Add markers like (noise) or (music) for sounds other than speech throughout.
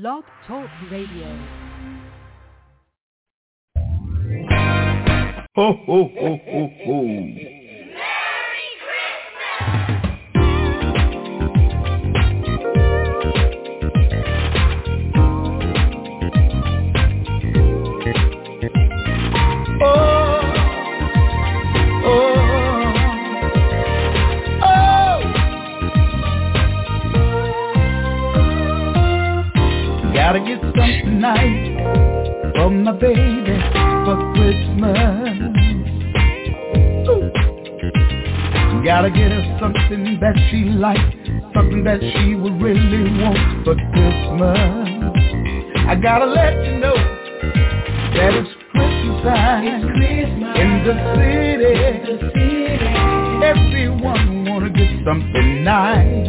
Blog Talk Radio. Ho, ho, ho, ho, ho. My baby for Christmas. Ooh. Gotta get her something that she likes, something that she would really want for Christmas. I gotta let you know that it's Christmas time in the city. Everyone wanna get something nice.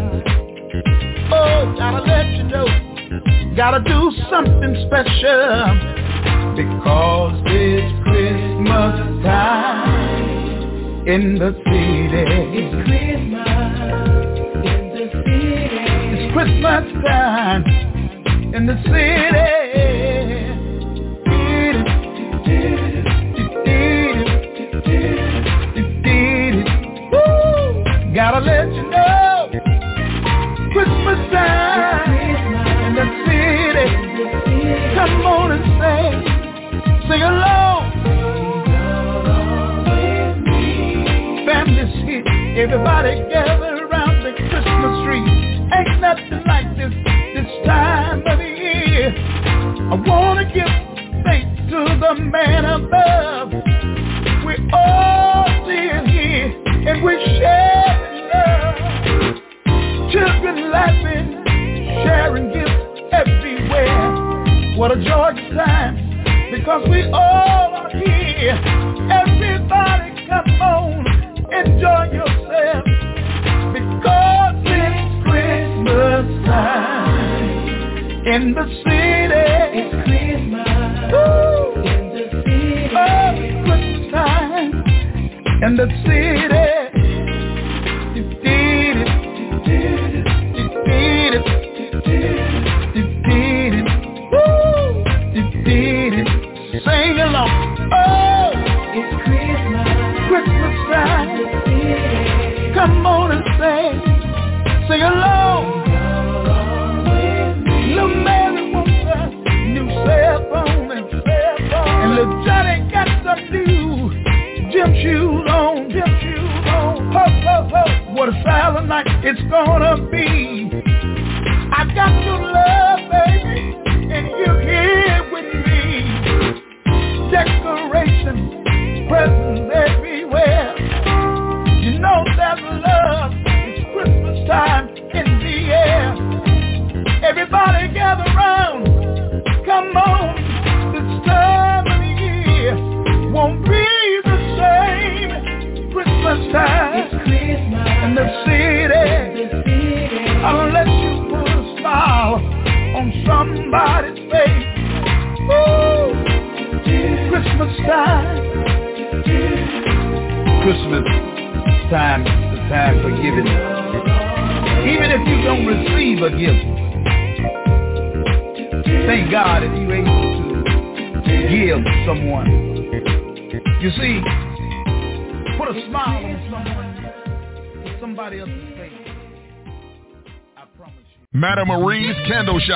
Oh, gotta let you know, gotta do something special because it's Christmas time in the city. It's Christmas in the city. It's Christmas time in the city. Everybody gather around the Christmas tree. Ain't nothing like this this time of the year. I wanna give thanks to the man above. We're all still here and we're sharing love. Children laughing, sharing gifts everywhere. What a joyous time because we all are here. In the city. It's Christmas Woo! in the city. Oh, Christmas time in the city. It's gonna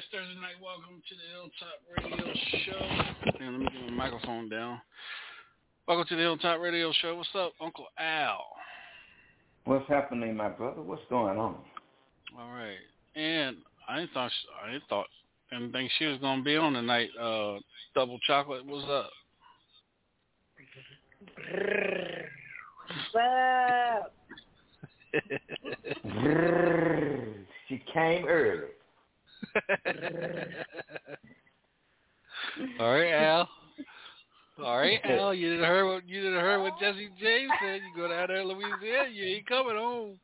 guys. Thursday night, welcome to the Hilltop Radio Show. Man, let me get my microphone down. Welcome to the Hilltop Radio Show. What's up, Uncle Al? What's happening, my brother? What's going on? All right. And I didn't thought she, I didn't thought and think she was gonna be on tonight. Uh, Double Chocolate, what's up? What's up? (laughs) she came early. All right, Al. All right, Al. You didn't heard what you didn't heard what Jesse James said. You go down there, to Louisiana. You ain't coming home.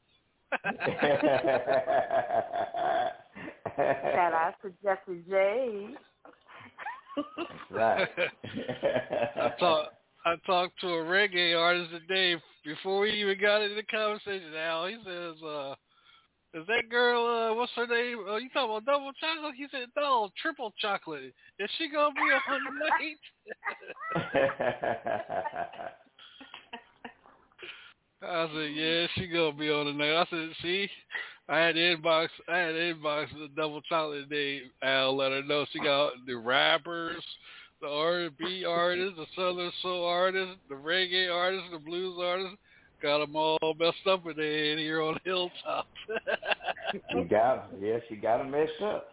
Shout out to Jesse J. That's right. I talked I talked to a reggae artist today before we even got into the conversation. Al, he says, uh, "Is that girl? Uh, what's her name? Uh, you talking about double chocolate?" He said, "No, triple chocolate. Is she gonna be on the night?" I said, "Yeah, she gonna be on the night." I said, "See, I had the inbox. I had the inbox the double chocolate name. I'll let her know she got the rappers." the R&B artists, the Southern Soul artists, the reggae artists, the blues artists. Got them all messed up in their head here on Hilltop. (laughs) you got yes, you got them messed up.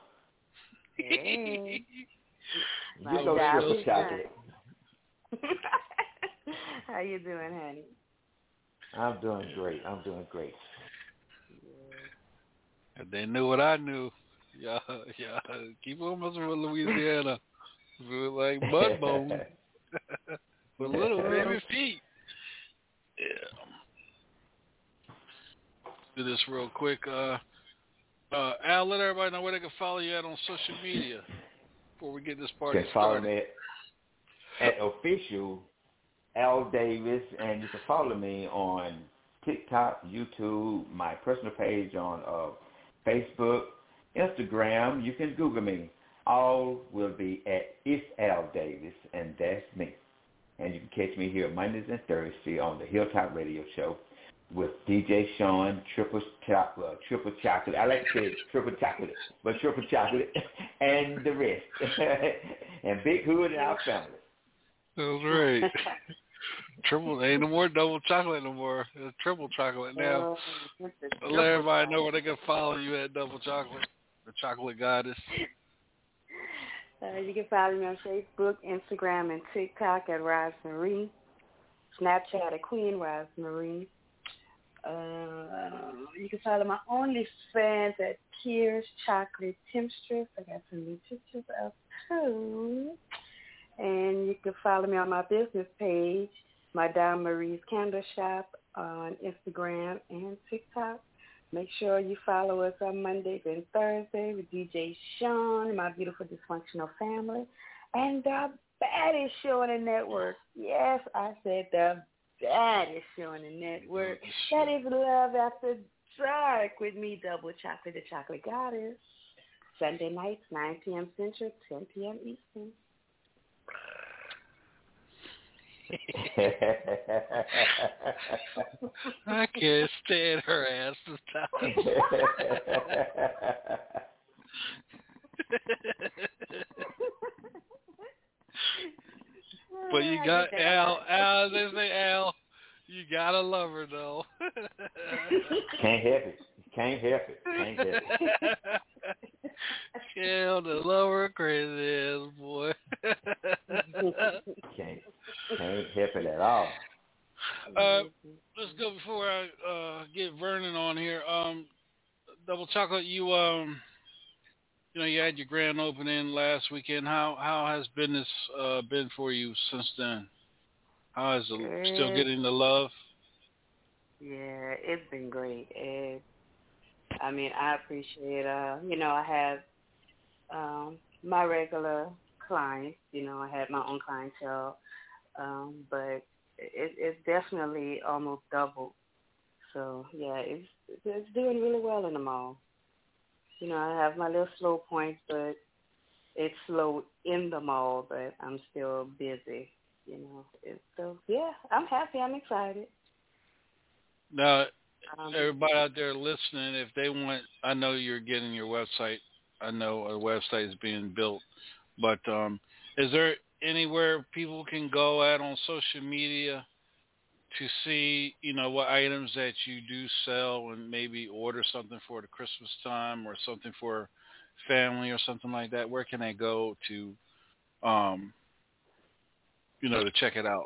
Hey. You My know God. triple chocolate. How you doing, honey? I'm doing great. I'm doing great. and they knew what I knew. Yeah, (laughs) yeah. Keep on messing with Louisiana. With like (laughs) mud bones. with little baby feet. Yeah. Do this real quick. Uh, uh, Al, let everybody know where they can follow you at on social media before we get this party can follow started. me at, at official Al Davis, and you can follow me on TikTok, YouTube, my personal page on uh, Facebook, Instagram. You can Google me. All will be at It's Al Davis, and that's me. And you can catch me here Mondays and Thursdays on the Hilltop Radio Show with DJ Sean, Triple Chocolate, Triple Chocolate. I like to say Triple Chocolate, but Triple Chocolate (laughs) and the rest. (laughs) and Big Hood and our family. That's right. (laughs) triple ain't no more double chocolate no more. It's triple chocolate now. Oh, this Let everybody know where they can follow you at Double Chocolate, the Chocolate Goddess. Uh, you can follow me on Facebook, Instagram, and TikTok at Rosemarie. Snapchat at Queen Rosemarie. Uh, you can follow my only OnlyFans at Kier's Chocolate Temptress. I got some new pictures up too. And you can follow me on my business page, Madame Marie's Candle Shop on Instagram and TikTok. Make sure you follow us on Mondays and Thursdays with DJ Sean and my beautiful dysfunctional family. And the baddest show on the network. Yes, I said the baddest show on the network. That is Love After Dark with me, Double Chocolate, the Chocolate Goddess. Sunday nights, 9 p.m. Central, 10 p.m. Eastern. (laughs) I can't stand her ass this time. (laughs) (laughs) but you got Al, Al, they say Al, you gotta love her though. (laughs) Can't help it. Can't help it. Can't help it. Can't love her crazy ass boy. (laughs) Can't, can't help it at all. Uh, let's go before I uh, get Vernon on here. Um, Double Chocolate, you um, you know, you had your grand opening last weekend. How how has business uh, been for you since then? How is it still getting the love? Yeah, it's been great. It, I mean, I appreciate. Uh, you know, I have um, my regular clients. You know, I have my own clientele, um, but it, it's definitely almost doubled. So yeah, it's it's doing really well in the mall. You know, I have my little slow points, but it's slow in the mall, but I'm still busy. You know, it's, so yeah, I'm happy. I'm excited. Now, Um, everybody out there listening, if they want, I know you're getting your website. I know a website is being built, but um, is there anywhere people can go at on social media to see, you know, what items that you do sell and maybe order something for the Christmas time or something for family or something like that? Where can they go to, um, you know, to check it out?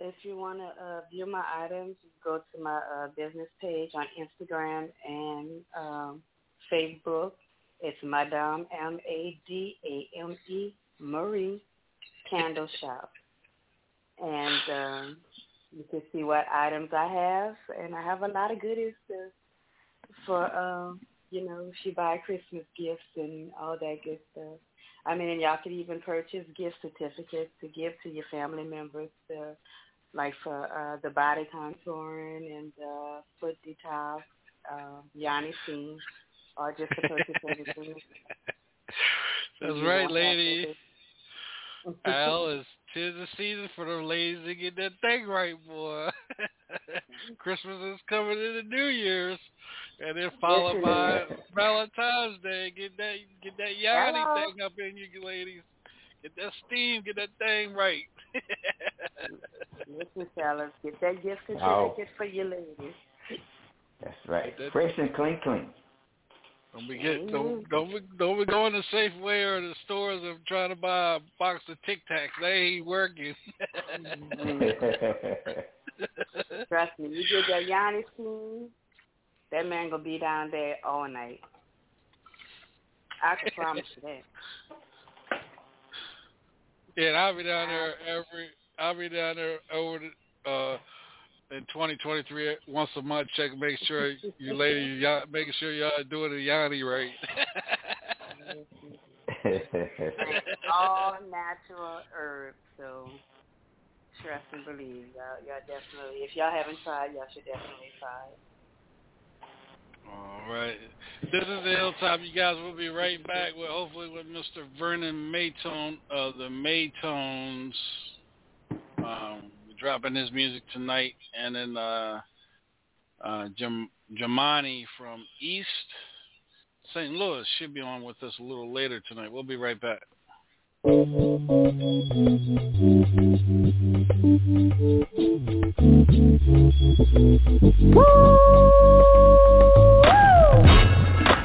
if you want to uh, view my items, go to my uh, business page on Instagram and um, Facebook. It's Madame M A D A M E Marie Candle Shop, and um, you can see what items I have, and I have a lot of goodies to, for um, you know, she buy Christmas gifts and all that good stuff. I mean, and y'all could even purchase gift certificates to give to your family members, to, like for uh, the body contouring and uh, foot detox, uh, Yoni Steam, or just to purchase everything. (laughs) That's right, lady. Al (laughs) is tis the season for the ladies to get that thing right, boy. (laughs) Christmas is coming in the New Year's, and then (laughs) followed by Valentine's Day. Get that get that yoni Hello. Uh-huh. thing up in you, ladies. Get that steam, get that thing right. (laughs) Listen, fellas, get that gift certificate Oh. for your ladies. That's right. That- Fresh and clean, clean. Don't be get don't mm-hmm. don't be don't be going to Safeway or the stores and trying to buy a box of Tic Tacs. They ain't working. Mm-hmm. (laughs) Trust me, you get that Yoni Steam, that man gonna be down there all night. I can promise you that. yeah, and I'll be down there every. I'll be down there over the, uh in 2023 once a month. Check, make sure you ladies, y'all, making sure y'all doing the Yoni right. (laughs) all natural herbs, so trust and believe. Y'all, y'all definitely, if y'all haven't tried, y'all should definitely try it. All right. This is the Hilltop. You guys will be right back with hopefully with Mr. Vernon Maytone of the Maytones. Um, dropping his music tonight, and then uh, uh, Jam- Jamani from East St. Louis should be on with us a little later tonight. We'll be right back.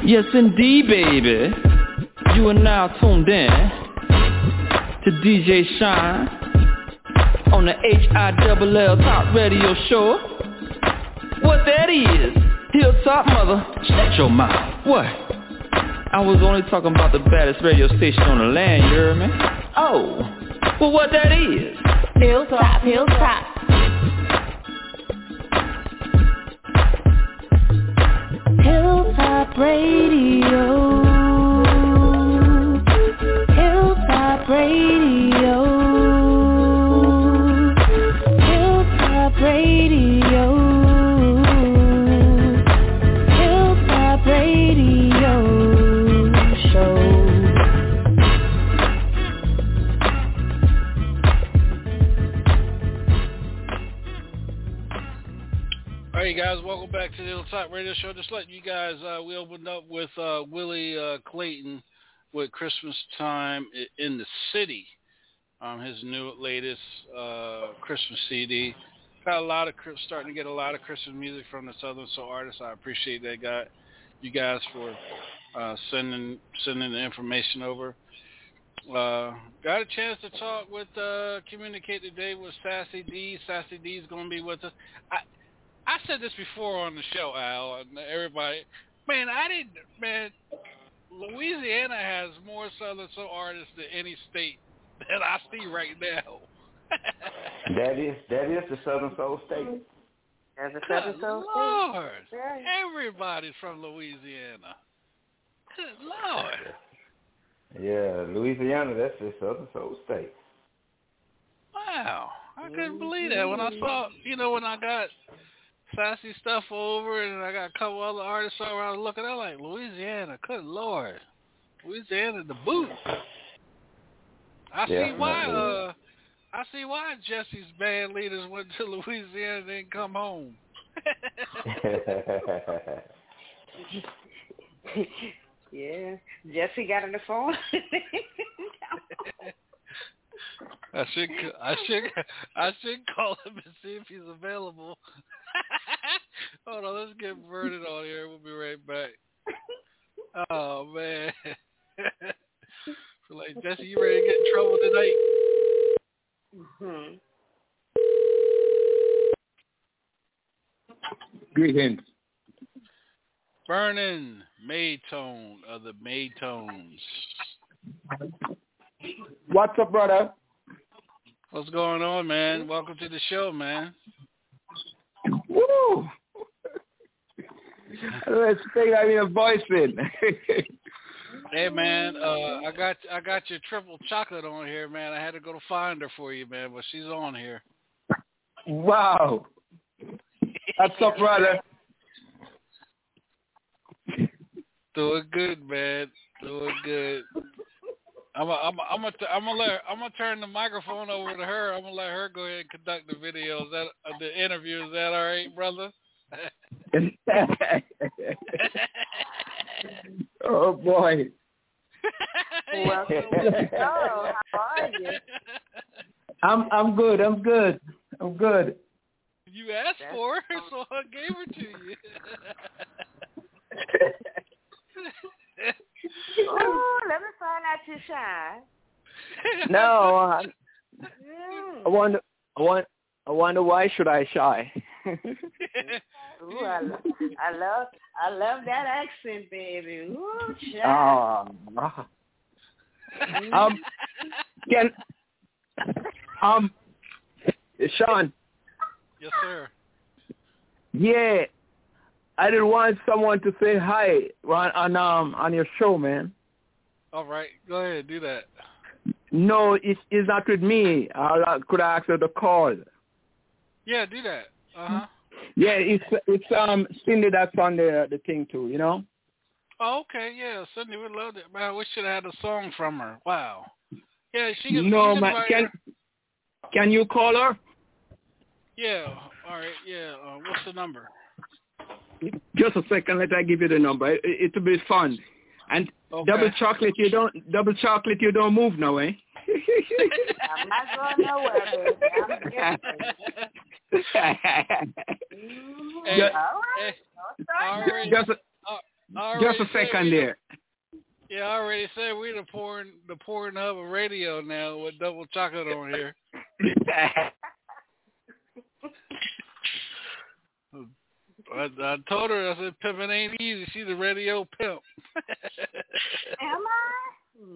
Yes, indeed, baby. You are now tuned in to DJ Shine on the H-I-double-L Top Radio Show. What that is, Hilltop Mother, shut your mouth. What? I was only talking about the baddest radio station on the land, you hear me? Oh, well what that is? Hilltop, hilltop. Hilltop Radio Show. Just letting you guys, uh, we opened up with uh, Willie uh, Clayton with Christmas Time in the City, um, his new latest uh, Christmas CD. Got a lot of starting to get a lot of Christmas music from the Southern Soul artists. I appreciate that, guy, you guys for uh, sending sending the information over. Uh, got a chance to talk with, uh, communicate today with Sassy D. Sassy D is going to be with us. I, I said this before on the show, Al, and everybody. Man, I didn't. Man, Louisiana has more Southern Soul artists than any state (laughs) that I see right now. (laughs) that is that is the Southern Soul State. As a Good Southern Soul Lord, State. Right. everybody's from Louisiana. Good Lord. Yeah, Louisiana, that's the Southern Soul State. Wow, I couldn't believe that when I saw, you know, when I got sassy stuff over and I got a couple other artists around looking, I'm like, Louisiana, good lord, Louisiana the boot. I Yeah, see why. Uh, I see why Jesse's band leaders went to (laughs) Louisiana and didn't come home. (laughs) (laughs) yeah. Jesse got on the phone. I should, I should, I should call him and see if he's available. (laughs) Hold on, let's get Vernon on here. We'll be right back. Oh man. (laughs) For like Jesse, you ready to get in trouble tonight? Mm-hmm. Greetings. Vernon Maytone of the Maytones. What's up, brother? What's going on, man? Welcome to the show, man. Woo! I don't expect having a voice in. (laughs) Hey man, uh, I got I got your triple chocolate on here, man. I had to go to find her for you, man, but she's on here. wow. What's up, brother? Doing good, man. Doing good. I'm a, I'm a, I'm gonna I'm gonna let her, I'm gonna turn the microphone over to her. I'm gonna let her go ahead and conduct the video. Is that uh, the interview? Is that all right, brother? (laughs) oh boy. Welcome to the. How are you? I'm I'm good. I'm good. I'm good. You asked That's for her, so I gave her to you. (laughs) Ooh, let me find out you shy. No, I, (laughs) Mm. I wonder. I want. I wonder why should I shy? (laughs) Ooh, I, lo- I love I love that accent, baby. Ooh, Oh. child. um. Can. Um. Sean. yes, sir. Yeah. I didn't want someone to say hi on, on um on your show, man. All right, go ahead, do that. No, it's it's not with me. I could I ask her to call. Yeah, do that. Uh huh. Yeah, it's it's um Cindy that's on the the thing too. You know. Oh, okay, yeah, Cindy would love it. Man, we should have had a song from her. Wow. Yeah, she can. No, man. Can her- can you call her? Yeah. All right. Yeah. Uh, what's the number? Just a second. Let I give you the number. It, it, it'll be fun. And Okay. double chocolate, you don't double chocolate, you don't move now, eh? I'm not going nowhere, baby. I'm guessing. All right. I start already, just a, I already just a second we there. Yeah, I already said we the pouring the pouring hub of radio now with double chocolate on here. (laughs) I, I told her I said pimping ain't easy. She's a radio pimp. (laughs) Am I?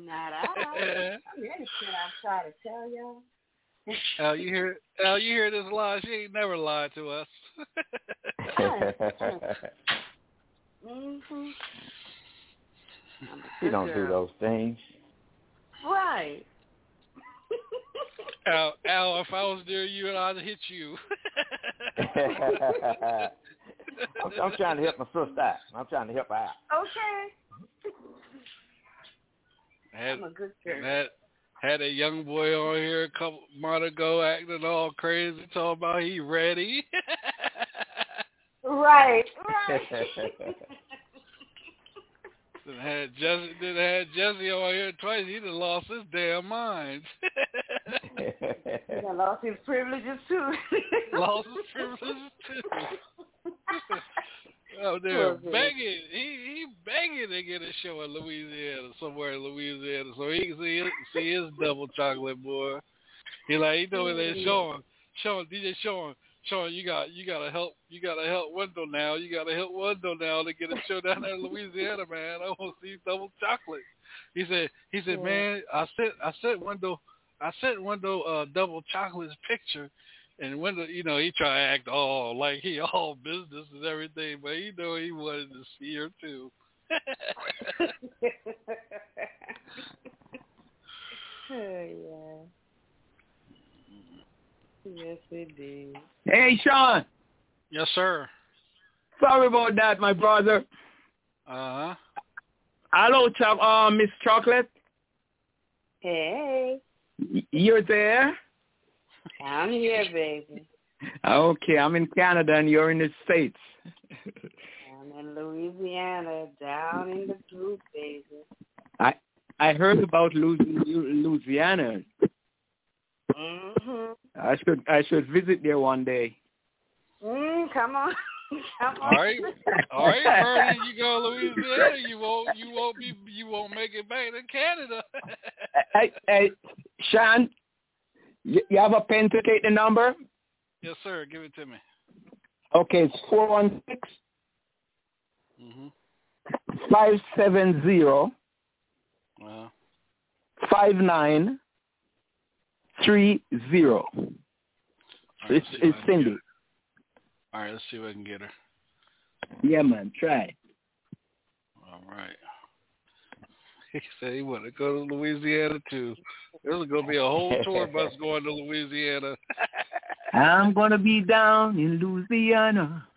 Not (laughs) I. I'm ready shit I'm trying to tell y'all. (laughs) Al, you hear Al, you hear this lie? She ain't never lied to us. Mm-hmm. she don't do those things. Right. Al, Al, if I was near you, I'd hit you. I'm, I'm trying to help my sister out. I'm trying to help her out. Okay. (laughs) had I'm a good girl. had had a young boy on here a couple months ago acting all crazy, talking about he ready. (laughs) Right. Right. (laughs) then had Jesse then had Jesse on here twice. He done lost his damn mind. he lost his privileges too. lost his privileges too. Oh, (laughs) they're begging. He he begging to get a show in Louisiana, somewhere in Louisiana, so he can see his, see his double chocolate boy. He like he told me that Sean, Sean, DJ Sean, Sean, you got you got to help you got to help Wendell now. You got to help Wendell now to get a show down there in Louisiana, man. I want to see double chocolate. He said he said, Yeah. man, I sent I sent Wendell I sent Wendell uh, double chocolate's picture. And Wendell, you know, he try to act all like he all business and everything, but he know he wanted to see her too. oh, yeah. Yes, it did. Hey, Sean. yes, sir. Sorry about that, my brother. Uh huh. Hello, Cho- uh, Miss Chocolate. Hey, You're there? I'm here, baby. Okay, I'm in Canada and you're in the States. I'm in Louisiana, down in the group, baby. I I heard about Louis- Louisiana. Mhm. I should I should visit there one day. Mm, come on, (laughs) come on. All right, all right, Bernie, you go to Louisiana, you won't, you won't be, you won't make it back to Canada. Hey, hey, Sean, you, you have a pen to take the number? yes, sir. Give it to me. Okay, it's four one six Mhm. five seven zero Uh, five nine three zero. all right, It's let's see if it's I can get Cindy. All right, let's see if I can get her. Yeah, man. Try. All right. (laughs) He said he want to go to Louisiana too. There's gonna be a whole tour bus (laughs) going to Louisiana. (laughs) I'm gonna be down in Louisiana.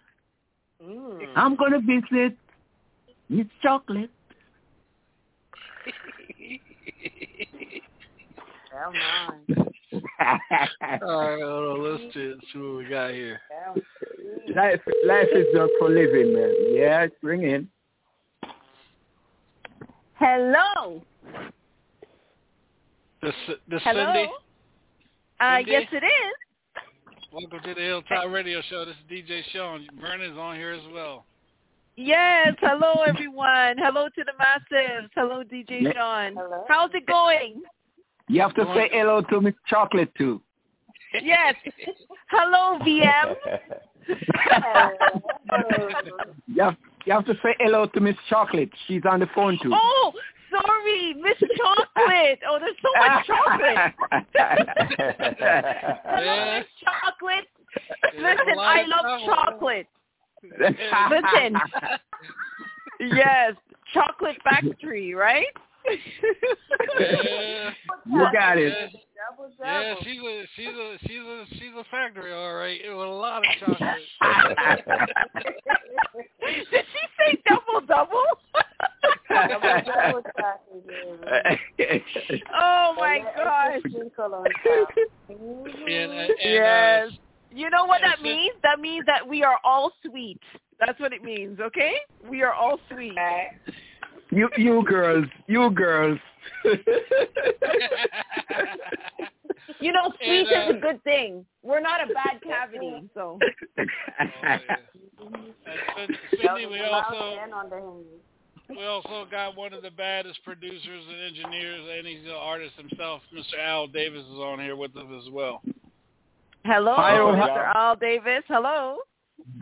Mm. I'm gonna visit Miss Chocolate. Hell mine. (laughs) All right, hold on. Let's see, see what we got here. life, life is just for living, man. Yeah, bring in. Hello. This, this Hello. Cindy. Uh, Cindy? yes, it is. Welcome to the Hilltop Radio Show. This is DJ Sean. Vernon's on here as well. Yes. Hello, everyone. Hello to the masses. Hello, DJ Yeah. Sean. Hello. How's it going? You have to say hello to Miss Chocolate too. Yes. Hello, VM. (laughs) You have, you have to say hello to Miss Chocolate. She's on the phone too. Oh, sorry, Miss Chocolate. Oh, there's so much chocolate. Yeah. Miss Chocolate. Listen, I love chocolate. chocolate. (laughs) Listen. Yes, chocolate factory, right? Yeah. (laughs) You got it. Yeah. Double, Yeah, she's a she's a she's a she's a factory, all right, with a lot of chocolate. (laughs) Did she say double double? Double, double chocolate, baby. oh my gosh. extra sprinkle on top. Mhm. and, and Yes. uh, You know what and that means? That means that we are all sweet. That's what it means, okay? We are all sweet. Right. you, you girls, you girls. (laughs) You know, speech And, uh, is a good thing. We're not a bad (laughs) cavity, so. (laughs) oh, yeah. And Cindy, Cindy, we also and on the hand. we also got one of the baddest producers and engineers, and he's an artist himself. Mr. Al Davis is on here with us as well. Hello, Hi, Mr. Al Davis. Hello.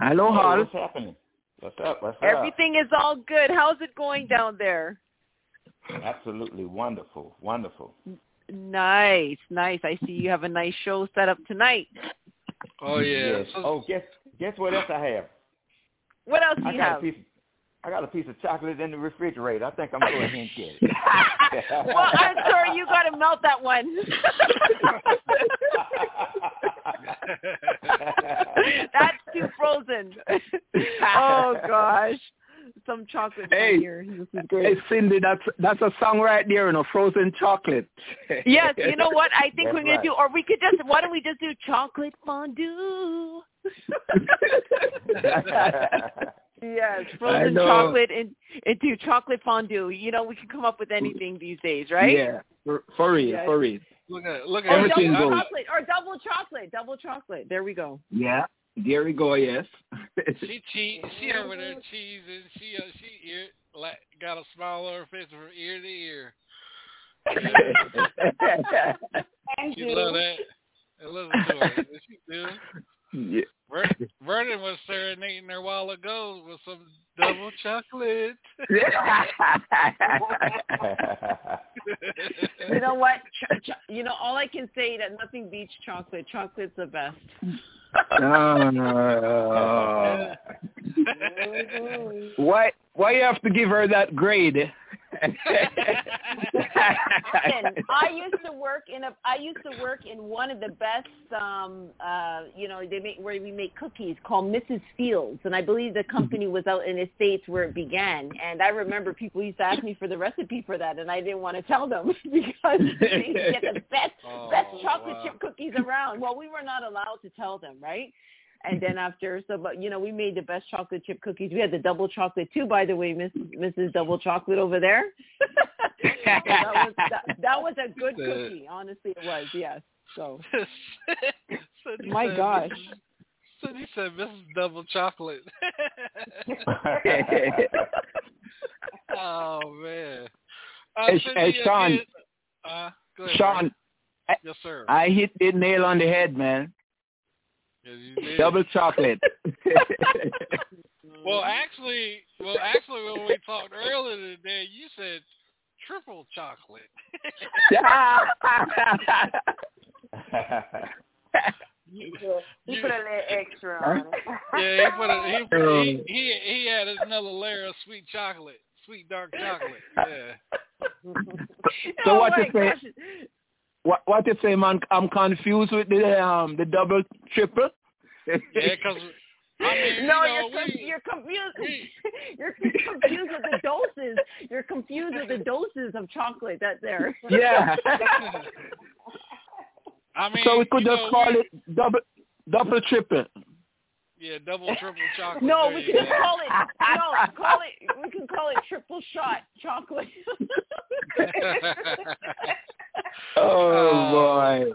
Hello, Hey, Hal. what's happening? What's up? What's up? Everything is all good. How's it going down there? Absolutely wonderful, wonderful. Nice, nice. I see you have a nice show set up tonight. Oh yeah. Yes. Oh, guess guess what else I have? What else do you have? piece. I got a piece of chocolate in the refrigerator. I think I'm going ahead and get it. (laughs) well, I'm sorry, you got to melt that one. (laughs) (laughs) That's too frozen. (laughs) oh gosh, some chocolate Hey. right here. This is great. Hey, great. Cindy, that's that's a song right there, you know, frozen chocolate. (laughs) Yes, you know what? I think That's we're gonna right. do, or we could just. Why don't we just do chocolate fondue? yes, frozen chocolate and into chocolate fondue. You know, we can come up with anything these days, right? Yeah, for, for real, Yes. for real. Look at look Or at Everything double goes. chocolate, or double chocolate, double chocolate. There we go. Yeah, there we go. Yes. (laughs) She cheat. She over there cheesing. She uh, she ear like got a smile on her face from ear to ear. Thank (laughs) She you. love that. And listen to her. She do. (laughs) yeah. Ver- (laughs) Vernon was serenading her a while ago with some double chocolate. (laughs) You know what? Ch- ch- you know, all I can say that nothing beats chocolate. Chocolate's the best. Uh, (laughs) why why you have to give her that grade? Listen, I used to work in a I used to work in one of the best um uh you know they make where we make cookies called Mrs. Fields and I believe the company was out in the states where it began and I remember people used to ask me for the recipe for that and I didn't want to tell them (laughs) because they get the best (laughs) Oh, best chocolate wow. chip cookies around. Well, we were not allowed to tell them, right? And then after, so but you know, we made the best chocolate chip cookies. We had the double chocolate too, by the way, Miss Mrs. Double Chocolate over there. (laughs) So that was that, that was a good cookie. Honestly, it was. Yes. So (laughs) Cindy My said, gosh. Mrs. Cindy said, "Mrs. Double Chocolate." (laughs) oh man. Uh, Hey, Cindy, hey, Sean. again- Uh, go ahead, Sean, I- Yes, sir. I hit the nail on the head, man. Yes, you did. Double chocolate. (laughs) Well, actually, well, actually, when we talked earlier today, you said triple chocolate. He put, he put a little extra on it. Yeah, he put a, he, put, he he he had another layer of sweet chocolate, sweet dark chocolate. Yeah. So oh what you say? What what you say, man? I'm confused with the um the double triple. Yeah, because I mean, (laughs) no, you know, you're con- we, you're confused. we- (laughs) you're confused with the doses. You're confused with the doses of chocolate that there. yeah. (laughs) I mean, so we could just know, call we- it double double triple. Yeah, double triple chocolate. No, There we can go. call it no, call it we can call it triple shot chocolate. Oh boy.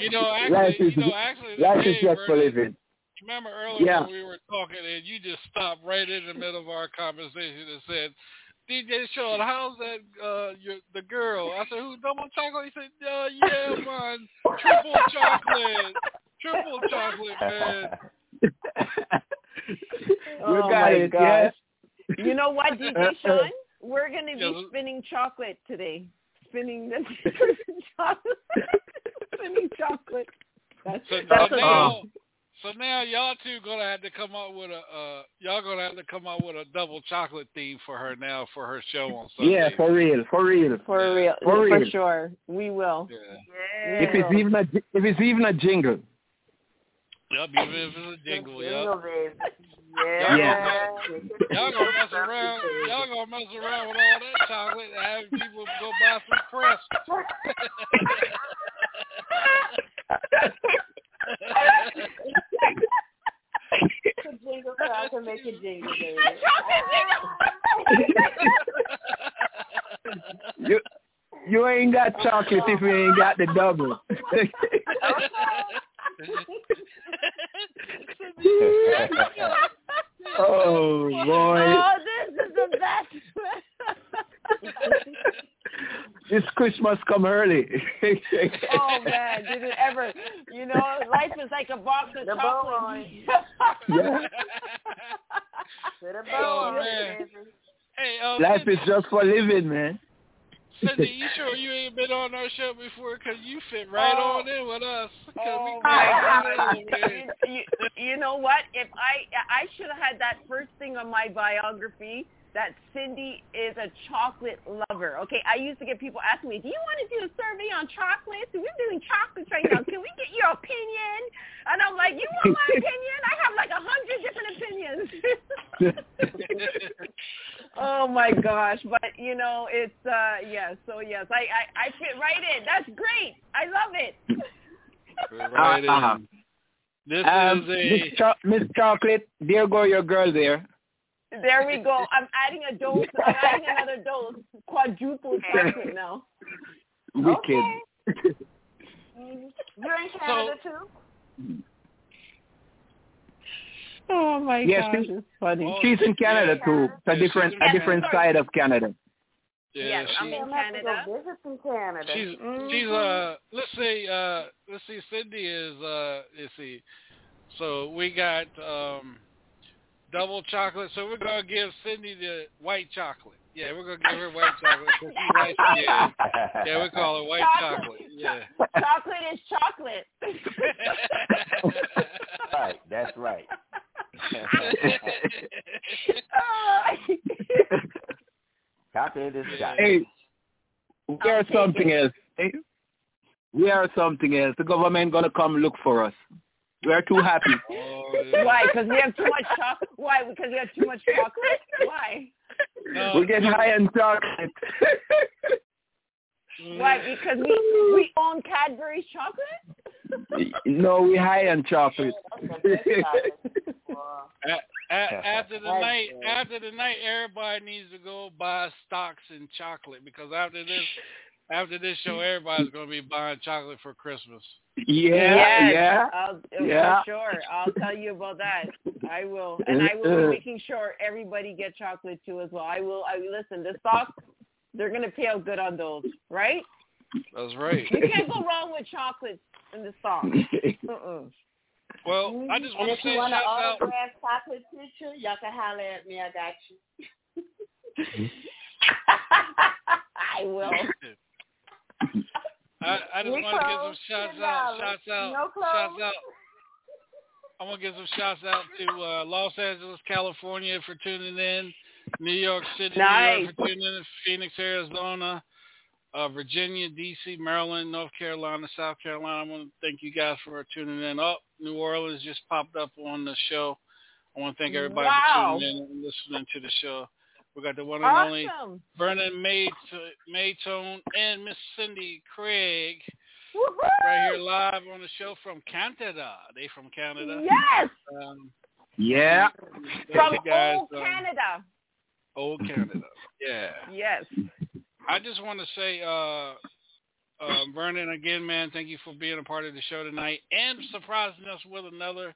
You know, (laughs) actually, is you know, actually, life is just for living. Remember earlier Yeah. when we were talking and you just stopped right in the middle of our conversation and said, DJ Sean, how's that uh your the girl? I said, Who double chocolate? He said, uh, yeah, man. Triple chocolate. Triple chocolate, man. (laughs) we Oh got it, gosh. yes. You know what, DJ (laughs) Sean? We're gonna be Yes. spinning chocolate today. Spinning the (laughs) (laughs) chocolate. spinning chocolate. That's, So, that's so what now, so now y'all two gonna have to come up with a uh y'all gonna have to come up with a double chocolate theme for her now for her show on Sunday. Yeah, for real, for real. for real, For for real. sure. We will. Yeah. If it's even a if it's even a jingle. Yep, even if it's a jingle, Jingle, yep. baby. Y'all Yeah. Y'all gonna mess around. Y'all gonna mess around with all that chocolate and have people go buy some crust. A jingle so I can make a jingle, baby. (laughs) You you ain't got chocolate if you ain't got the double. (laughs) oh boy. Oh, this is the best. (laughs) This Christmas come early. oh man, did it ever? You know, life is like a box of The bow chocolate. on. (laughs) yeah. Put a bow Oh, on man. hey, um, Life is just for living, man. Cindy, (laughs) you sure you ain't been on our show before? Cause you fit right Oh. on in with us. Oh we my God. you, you, you know what? If I I should have had that first thing on my biography that Cindy is a chocolate lover. Okay, I used to get people asking me, "Do you want to do a survey on chocolates? We're doing chocolates right now. Can we get your opinion?" And I'm like, "You want my (laughs) opinion? I have like a hundred different opinions." (laughs) oh my gosh! But you know, it's uh yeah. So yes, I I, I fit right in. That's great. I love it. right in. Uh-huh. This Um, is Miss, a Cho- Miss Chocolate, there go your girl there. There we go. I'm adding a dose. I'm (laughs) adding another dose. Quadruple chocolate now. Wicked. (laughs) You're in Canada too? (laughs) Oh my Yes, gosh, she- it's funny. Oh, She's in Canada too. It's a Yeah, different a different Canada. side of Canada. yeah. Yes, I'm she- in I'm gonna to Canada. go visit in Canada. She's Mhm. she's uh let's see uh let's see Cindy is uh let's see so we got um double chocolate so we're gonna give Cindy the white chocolate yeah we're gonna give her white chocolate 'cause she likes (laughs) yeah yeah we call her white chocolate yeah Chocolate is chocolate. (laughs) right, that's right. Chocolate is chocolate. Hey, we are take something it. else. Hey, we are something else. The government gonna come look for us. We are too happy. oh, (laughs) yeah. Why? Because we have too much chocolate. Why? Because we have too much chocolate. Why? No, we get high on chocolate. Why? Because we we own Cadbury's chocolate. No, we high on chocolate. That's the best chocolate. Wow. A- a- after the night, after the night, everybody needs to go buy stocks in chocolate because after this, after this show, everybody's going to be buying chocolate for Christmas. yeah, Yes, yeah. I'll, Yeah. For sure. I'll tell you about that. I will. And I will be uh-huh. making sure everybody get chocolate too as well. I will. I listen, the stocks, they're going to pay out good on those, right? That's right. You can't go wrong with chocolate in the stock. Uh-uh. (laughs) Well, I just and want if to you say want an shout out. autograph chocolate picture, y'all can holler at me. I got you. (laughs) I will. I, I just want to give some close. shouts out, shouts out, No shouts out. I want to give some shouts out to uh, Los Angeles, California for tuning in, New York City, New Nice. York for tuning in, Phoenix, Arizona, uh, Virginia, D.C., Maryland, North Carolina, South Carolina. I want to thank you guys for tuning in. Oh, New Orleans just popped up on the show. I want to thank everybody Wow. for tuning in and listening to the show. We got the one and only Vernon May- Maytone and Miss Cindy Craig Woohoo! right here live on the show from Canada. They from Canada. Yes, Um, Yeah. thank from you guys, old um, Canada. Old Canada. Yeah. Yes. I just want to say, uh, uh, Vernon, again, man, thank you for being a part of the show tonight and surprising us with another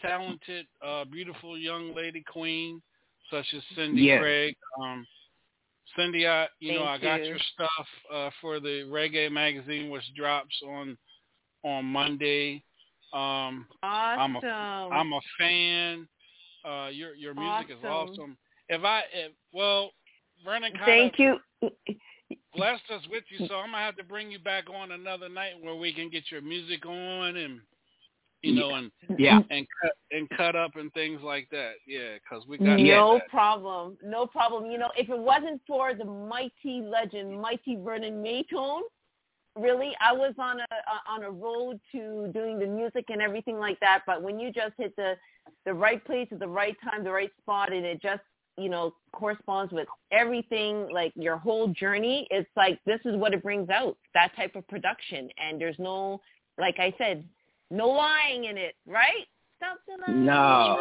talented, uh, beautiful young lady queen such as Cindy Yes. Craig. Um, Cindy, I, you know, I Thank got you. your stuff uh, for the Reggae magazine, which drops on on Monday. Um, I'm a I'm a fan. Uh, your your music is Awesome. awesome. If I if, well, Vernon kind Thank you. blessed us with you, so I'm gonna have to bring you back on another night where we can get your music on and you know and Yeah. and cut and cut up and things like that. Yeah, because we got No that. problem. No problem. You know, if it wasn't for the mighty legend, mighty Vernon Maytone, really, I was on a a- on a road to doing the music and everything like that. But when you just hit the the right place at the right time, the right spot, and it just you know corresponds with everything, like your whole journey, it's like this is what it brings out. That type of production, and there's no, like I said, no lying in it, right? No.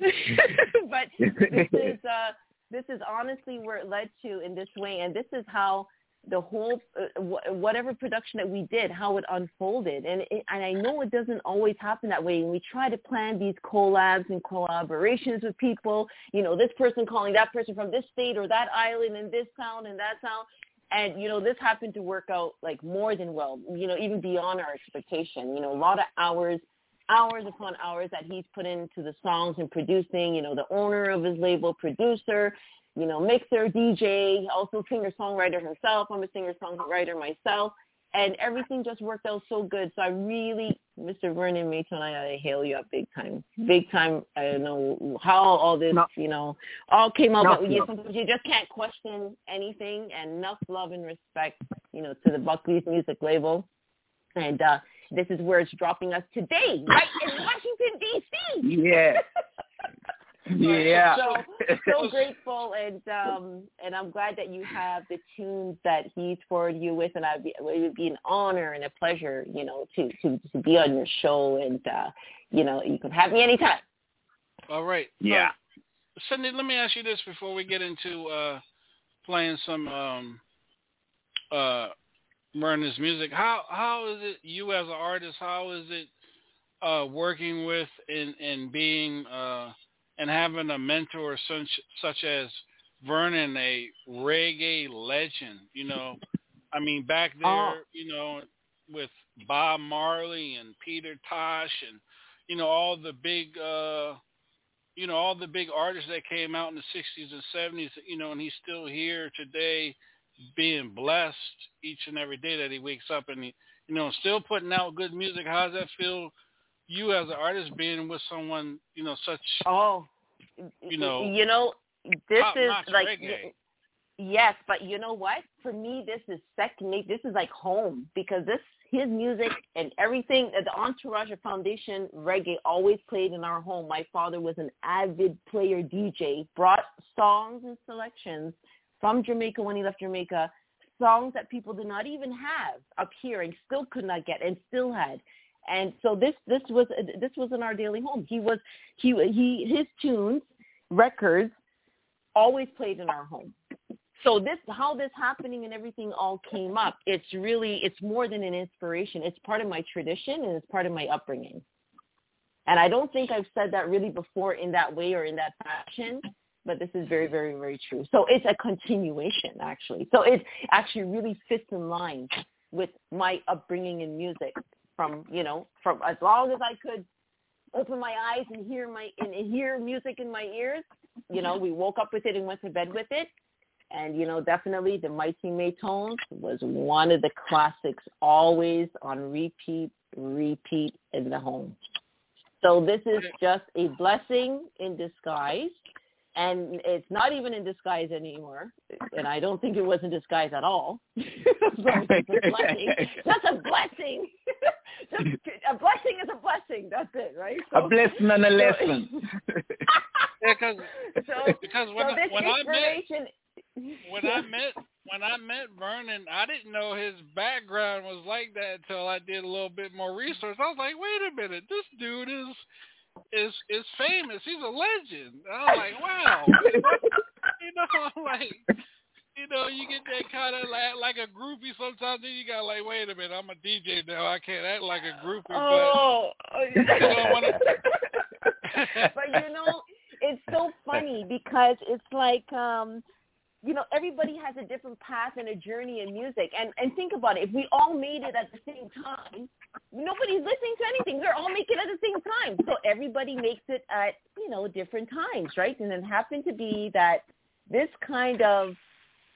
(laughs) but (laughs) this is uh this is honestly where it led to in this way and this is how the whole uh, wh- whatever production that we did how it unfolded. And it, and I know it doesn't always happen that way. And we try to plan these collabs and collaborations with people. You know this person calling that person from this state or that island and this town and that town, and you know this happened to work out like more than well you know even beyond our expectation. You know a lot of hours hours upon hours that he's put into the songs and producing, you know, the owner of his label, producer, you know, mixer, DJ, also singer songwriter himself. I'm a singer songwriter myself. And everything just worked out so good. So I really, Mr. Vernon Maytone, I, I hail you up big time. Big time. I don't know how all this, No. you know, all came out. No, but you, no. sometimes you just can't question anything. And enough love and respect, you know, to the Buckley's music label. And uh, this is where it's dropping us today, right in Washington, D.C. Yeah. (laughs) (laughs) Yeah. So so (laughs) grateful and um and I'm glad that you have the tunes that he's forwarded you with and I'd be, it would be an honor and a pleasure, you know, to to to be on your show and uh you know, you can have me anytime. All right. Yeah. Uh, Cindy, let me ask you this before we get into uh, playing some um, uh, Myrna's music. How how is it you as an artist? How is it uh, working with and and being uh, and having a mentor such such as Vernon, a reggae legend? You know, I mean back there, Oh. you know, with Bob Marley and Peter Tosh and you know all the big. Uh, you know, all the big artists that came out in the 60s and 70s, you know, and he's still here today being blessed each and every day that he wakes up and he, you know, still putting out good music. How does that feel you as an artist being with someone, you know, such, Oh, You know, you know, this is like reggae. yes, but you know what? For me, this is second. This is like home because this his music and everything. Uh, the entourage of foundation reggae always played in our home. My father was an avid player DJ. Brought songs and selections from Jamaica when he left Jamaica. Songs that people did not even have up here and still could not get and still had. And so this this was uh, this was in our daily home. He was he he his tunes records always played in our home. So this how this happening and everything all came up. It's really it's more than an inspiration. It's part of my tradition and it's part of my upbringing. And I don't think I've said that really before in that way or in that fashion, but this is very, very, very true. So it's a continuation actually. So it actually really fits in line with my upbringing in music from you know from as long as I could open my eyes and hear my and hear music in my ears. You know, we woke up with it and went to bed with it. And you know, definitely the Mighty Maytones was one of the classics, always on repeat, repeat in the home. So this is just a blessing in disguise. And it's not even in disguise anymore. And I don't think it was in disguise at all. (laughs) so it's a blessing. (laughs) That's a blessing. (laughs) a blessing is a blessing. That's it, right? a blessing and a lesson. Yeah, cause, so, because when, so I- when I met when I met when I met Vernon, I didn't know his background was like that until I did a little bit more research. I was like, wait a minute, this dude is is is famous. He's a legend. I'm like, wow. (laughs) you know, (laughs) I'm (laughs) like you know, you get that kind of like, like a groupie sometimes. Then you got like, wait a minute, I'm a DJ now. I can't act like a groupie. Oh, but you know, when I- but you know, it's so funny because it's like um you know, everybody has a different path and a journey in music. And and think about it, if we all made it at the same time, nobody's listening to anything. They're all making it at the same time. So everybody makes it at, you know, different times, right? And it happened to be that this kind of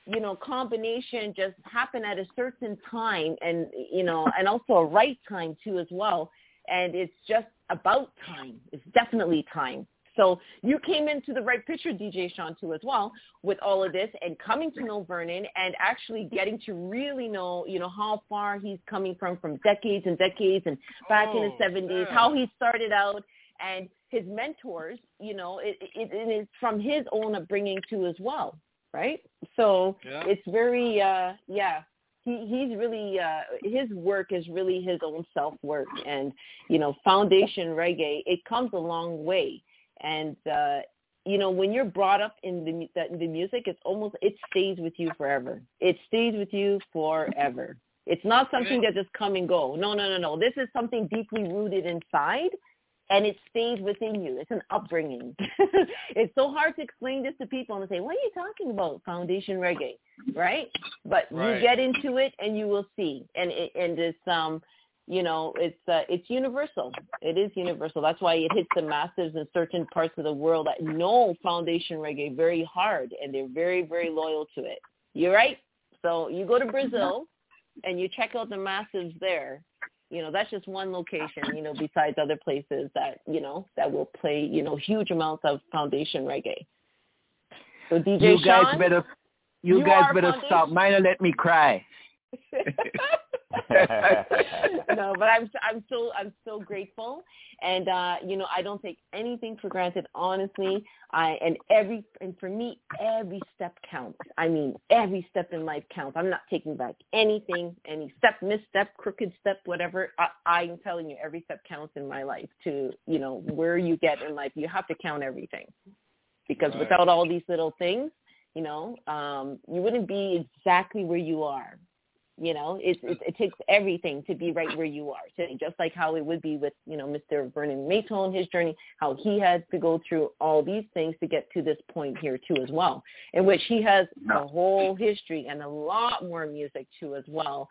you know, combination just happened at a certain time and, you know, and also a right time too as well. And it's just about time. It's definitely time. So you came into the right picture, DJ Sean, too, as well, with all of this and coming to know Vernon and actually getting to really know, you know, how far he's coming from, from decades and decades and back in the Oh, 70s, yeah. how he started out and his mentors, you know, it, it, it is from his own upbringing too as well, right? So Yeah. it's very, uh, yeah, he, he's really, uh, his work is really his own self-work and, you know, foundation reggae, it comes a long way. And, uh, you know, when you're brought up in the, that the music, it's almost, it stays with you forever. It stays with you forever. It's not something that just come and go. No, no, no, no. This is something deeply rooted inside and it stays within you. It's an upbringing. (laughs) it's so hard to explain this to people and say, what are you talking about? Foundation reggae, right? But Right. you get into it and you will see. And it, and it's, um, you know, it's, uh, it's universal. It is universal. That's why it hits the masses in certain parts of the world that know foundation reggae very hard and they're very, very loyal to it. You're right. So you go to Brazil and you check out the masses there you know that's just one location you know besides other places that you know that will play you know huge amounts of foundation reggae so dj you guys Sean, better you, you guys better foundation- stop. Mine let me cry. (laughs) (laughs) no but i'm i'm so i'm so grateful. And uh you know i don't take anything for granted honestly. I and every and for me every step counts. I mean every step in life counts. I'm not taking back anything any step misstep crooked step whatever. I i'm telling you every step counts in my life to you know where you get in life. You have to count everything. Because without all these little things you know um you wouldn't be exactly where you are you know, it, it it takes everything to be right where you are. So just like how it would be with you know Mr. Vernon Maytone, his journey, how he had to go through all these things to get to this point here too as well, in which he has a whole history and a lot more music too as well.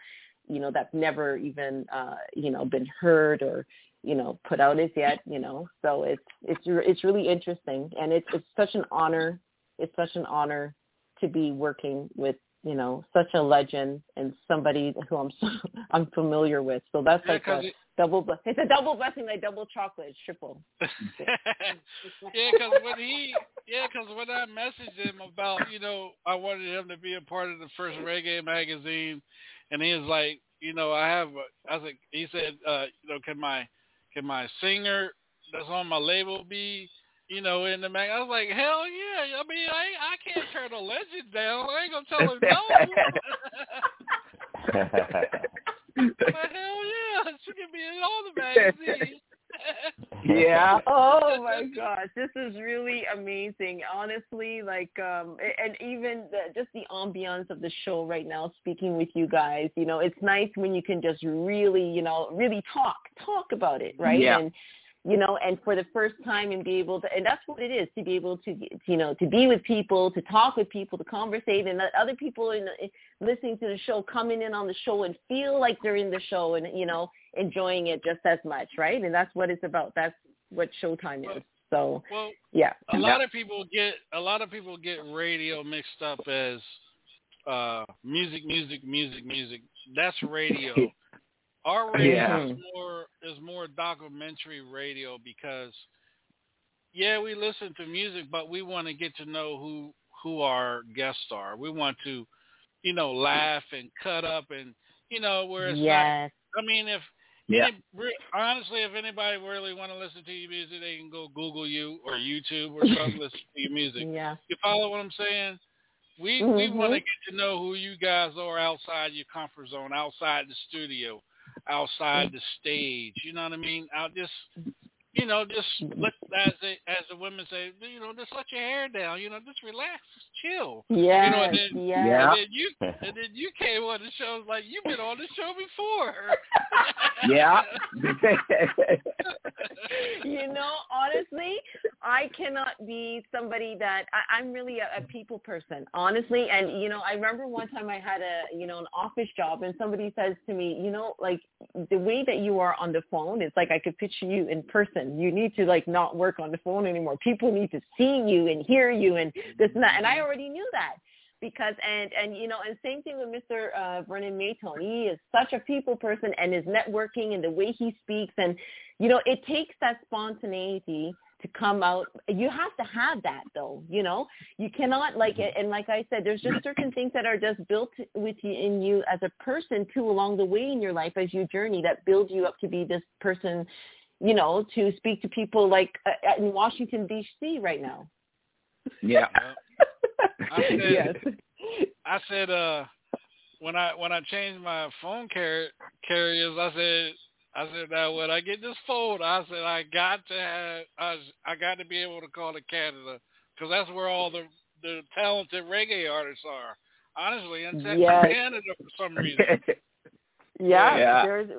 You know that's never even uh, you know been heard or you know put out as yet. You know, so it's it's it's really interesting and it's it's such an honor. It's such an honor to be working with you know such a legend and somebody who I'm so, (laughs) I'm familiar with. So that's Yeah, like a it- double. ble- It's a double blessing, like double chocolate, it's triple. (laughs) yeah, because when he, yeah, 'cause when I messaged him about, you know, I wanted him to be a part of the first reggae magazine, and he was like, you know, I have, a, I was like, he said, uh, you know, can my, can my singer that's on my label be, you know, in the mag? I was like, hell yeah. I mean, I, I can't turn a legend down. I ain't gonna tell him no. (laughs) but hell yeah, she can be in all the magazines. (laughs) Yeah. oh (laughs) my gosh, this is really amazing. Honestly, like um and even the, just the ambiance of the show right now speaking with you guys, you know, it's nice when you can just really, you know, really talk, talk about it, right? Yeah. And you know, and for the first time and be able to, and that's what it is, to be able to, you know, to be with people, to talk with people, to conversate, and let other people in, in listening to the show, coming in on the show and feel like they're in the show, and you know, enjoying it just as much, right? And that's what it's about. That's what Showtime is. So Well, yeah, a lot of people get a lot of people get radio mixed up as uh music, music, music, music. That's radio. (laughs) Our radio Yeah. is more is more documentary radio because yeah, we listen to music, but we want to get to know who who our guests are. We want to, you know, laugh and cut up and you know where it's not. yes, I mean, if Yeah. any- honestly, if anybody really want to listen to your music, they can go Google you or YouTube or something. listen to your music. yeah, You follow what I'm saying? We we Mhm. want to get to know who you guys are outside your comfort zone, outside the studio, outside the stage. You know what I mean? Out just you know, just let as the as the women say, you know, just let your hair down. You know, just relax, just chill. yes, You know, and then, yes. Yeah. and then you and then you came on the show it's like you've been on the show before. (laughs) Yeah. (laughs) you know, honestly, I cannot be somebody that I, I'm really a, a people person, honestly. And you know, I remember one time I had a you know an office job, and somebody says to me, you know, like the way that you are on the phone, it's like I could picture you in person. You need to like not work on the phone anymore. People need to see you and hear you and this and that. And I already knew that because and and you know and same thing with Mr. Uh, Vernon Maytone. He is such a people person and his networking and the way he speaks and you know it takes that spontaneity to come out. You have to have that though. You know you cannot like it and like I said, there's just certain things that are just built with you in you as a person too along the way in your life as you journey that build you up to be this person. You know, to speak to people like uh, in Washington D.C. right now. Yeah. I said, (laughs) yes. I said, uh, when I when I changed my phone car- carriers, I said, I said, now when I get this phone, I said I got to have, I, I got to be able to call it Canada because that's where all the the talented reggae artists are. Honestly, in Texas, Yes. Canada, for some reason. (laughs) yeah, Yeah. there's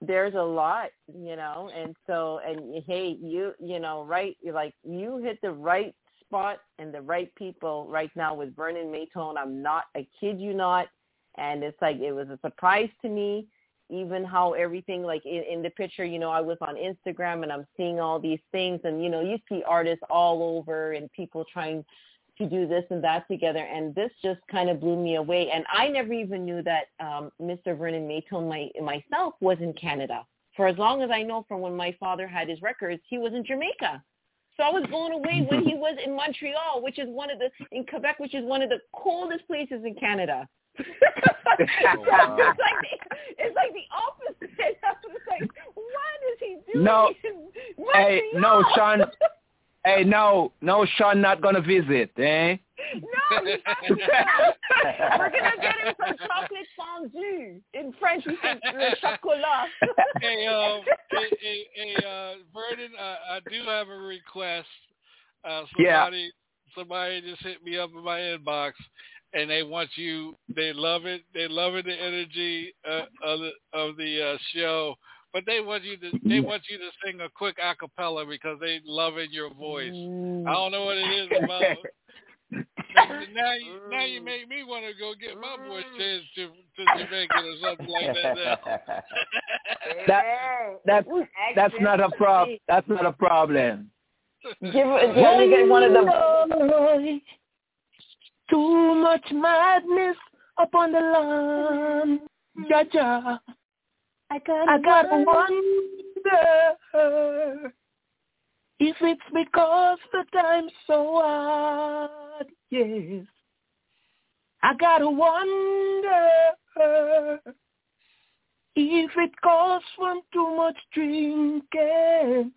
there's a lot you know and so and hey you you know right like you hit the right spot and the right people right now with vernon maytone. I'm not i kid you not. And it's like it was a surprise to me even how everything like in, in the picture you know i was on instagram and i'm seeing all these things and you know you see artists all over and people trying to do this and that together. And this just kind of blew me away. And i never even knew that um mr vernon maytone my myself was in canada. For as long as i know from when my father had his records he was in jamaica so i was blown away when he was in montreal which is one of the in quebec which is one of the coldest places in canada (laughs) (laughs) wow. it's like the, it's like the opposite. (laughs) I was like, what is he doing? No. Hey, no, Sean. Hey, no, no, Sean not gonna visit, eh? No, you (laughs) have. We're gonna get him some chocolate fondue. In French, we say le chocolat. (laughs) hey, um, hey, hey, hey, uh, Vernon, uh, I do have a request. Uh, Yeah. somebody, somebody just hit me up in my inbox, and they want you. They love it. They love it. The energy uh, of the of the uh, show, but they want you to. They mm. want you to sing a quick a cappella because they love it your voice. Mm. I don't know what it is (laughs) about. now you now you mm. make me want to go get my voice changed to to Jamaican or something like that. (laughs) That that's that's not a prob. That's not a problem. (laughs) Give yeah, you get one of the. Too much madness upon the land. Ja, ja. I got I gotta wonder if it's because the time's so hard. Yes. I gotta wonder if it calls from too much drinking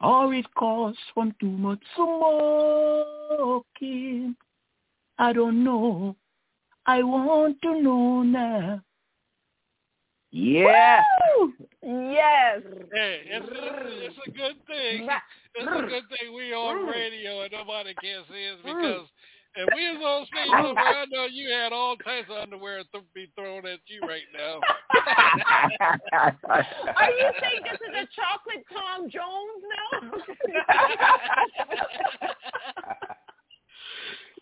or it calls from too much smoking. I don't know. I want to know now. Yeah. Woo! Yes. Hey, it's, it's a good thing. It's a good thing we on radio and nobody can see us because if we was on stage somewhere, I know you had all types of underwear th- be thrown at you right now. Are you (laughs) saying this is a chocolate Tom Jones now? (laughs)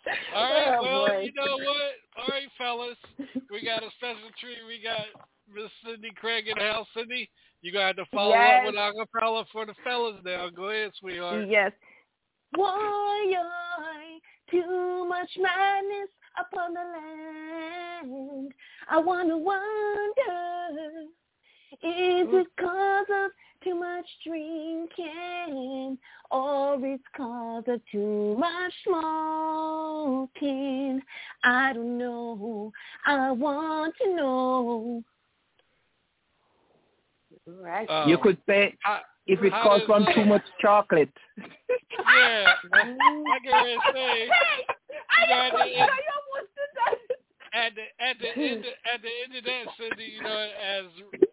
(laughs) All right, Oh, well, boy. you know what? All right, fellas, we got a special treat. We got Miss Cindy Craig in the house. Cindy, you got to follow Yes. up with acapella for the fellas now. Go ahead, sweetheart. Yes. Why I too much madness upon the land? I wanna wonder, is mm. it cause of too much drinking, or it's cause of too much smoking? I don't know. I want to know. Right. Um, you could say how- if it how comes from too much chocolate. (laughs) (laughs) Yeah, I can already say. I You got almost, it. I almost did that. At the at the end at the end of that, Cindy, you know, as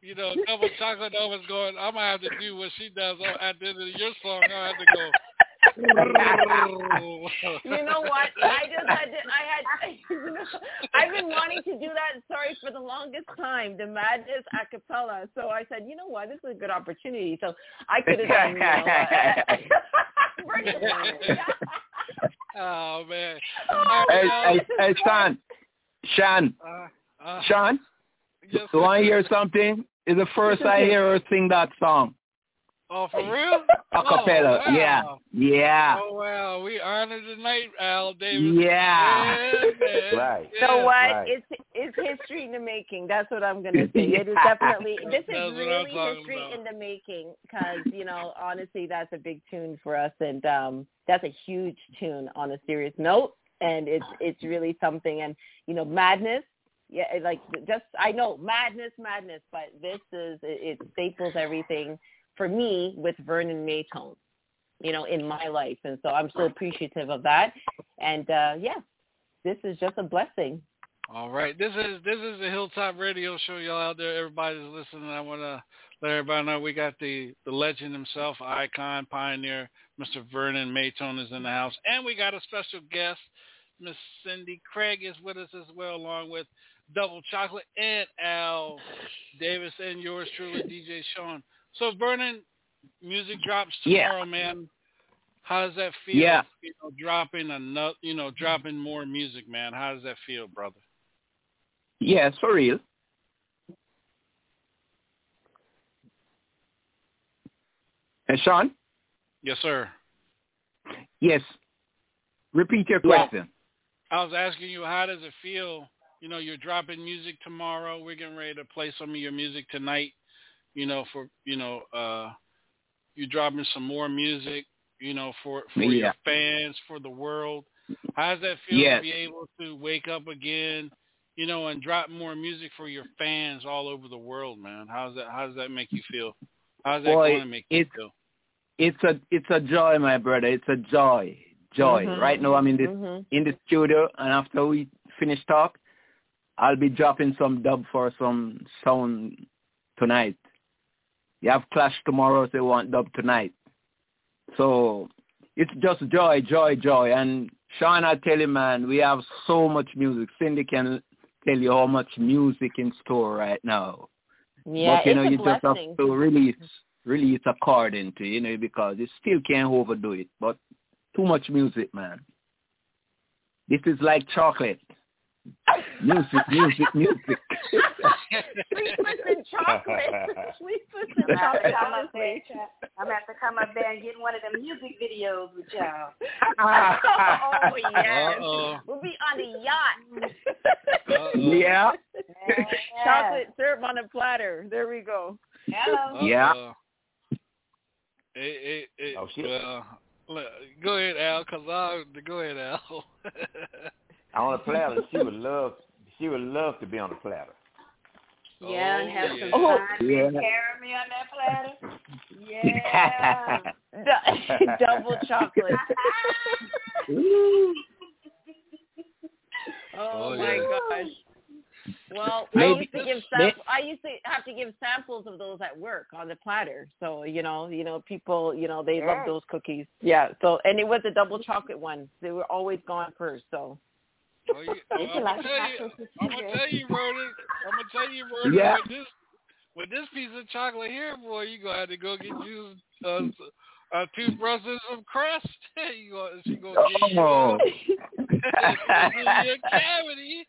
you know, double chocolate Nova's going, I'm gonna have to do what she does at the end of your song. I have to go. You know what? I just had to, I had, (laughs) you know, I've been wanting to do that, sorry, for the longest time, the Madness a cappella. So I said, you know what? This is a good opportunity. So I could have done, you know, uh, (laughs) Bernie (laughs) Sanders. Oh man. Hey, hey, hey, Sean, Sean, Uh, uh, Sean. yes, So I sir. hear something. Is the first I hear her sing that song. Oh, for real? A cappella. Oh, wow. Yeah. Yeah. Oh wow, we honor tonight, Al Davis. Yeah. man. Right. You know what? Right. It's it's history in the making. That's what I'm gonna (laughs) say. It is definitely this That's is really history about. in the making because you know honestly that's a big tune for us and um that's a huge tune on a serious note and it's it's really something and you know madness yeah it, like just I know madness madness but this is it, it staples everything for me with Vernon Maytone you know in my life and so I'm so appreciative of that and uh yeah this is just a blessing. All right, this is this is the Hilltop Radio Show, y'all out there. Everybody's listening. I want to let everybody know we got the the legend himself, icon, pioneer, Mr. Vernon Maytone is in the house, and we got a special guest, Miss Cindy Craig is with us as well, along with Double Chocolate and Al Davis and yours truly, DJ Sean. So Vernon, music drops Yeah. tomorrow, man. How does that feel? Yeah. You know, dropping another, you know, dropping more music, man. How does that feel, brother? Yeah, it's for real. And Sean? Yes, sir. Yes. Repeat your Yeah. question. I was asking you, how does it feel? You know, you're dropping music tomorrow. We're getting ready to play some of your music tonight. You know, for you know, uh, you're dropping some more music. You know, for for your fans, for the world. How does that feel Yes. to be able to wake up again? You know, and drop more music for your fans all over the world, man. How's that? How does that make you feel? How's that Boy, going to make you it's- feel? It's a it's a joy, my brother. It's a joy. Joy. Mhm. Right now I'm in this Mhm. in the studio and after we finish talk, I'll be dropping some dub for some sound tonight. You have Clash tomorrow, so you want dub tonight. So it's just joy, joy, joy. And Sean, I tell you, man, we have so much music. Cindy can tell you how much music in store right now. Yeah, but you know, you just have to release release according to you know because you still can't overdo it. But too much music, man. This is like chocolate. Music, music, music. Sweetness and chocolate. (laughs) Sweetness and I'm gonna have chocolate. I'm gonna have to come up there and get one of them music videos with y'all. (laughs) oh yes, (laughs) Uh-oh. we'll be on a yacht. Uh-oh. yeah. Chocolate syrup on a platter. There we go. Hello. Yeah. Uh-uh. It, it, it, Oh, shit. Well, look, go ahead, Al. Cause I'll... go ahead, Al. On a platter, she would (laughs) love. She would love to be on the platter. Yeah, and have Oh, some yeah. fine Yeah. caramel on that platter. Yeah. (laughs) Double chocolate. (laughs) Oh, Oh, my yeah. gosh. Well, I used to give may- sam- I used to have to give samples of those at work on the platter. So you know, you know, people, you know, they love those cookies. Yeah. So and it was a double chocolate one. They were always gone first. So Oh, you, It's I'm like gonna tell you, chocolate I'm gonna tell you, Vernon. I'm gonna tell you, Vernon. Yeah. With this, with this piece of chocolate here, boy, you gonna have to go get you uh, a toothbrush and some crust. (laughs) you gonna, she gonna give you, Oh. (laughs) uh, give you a cavity.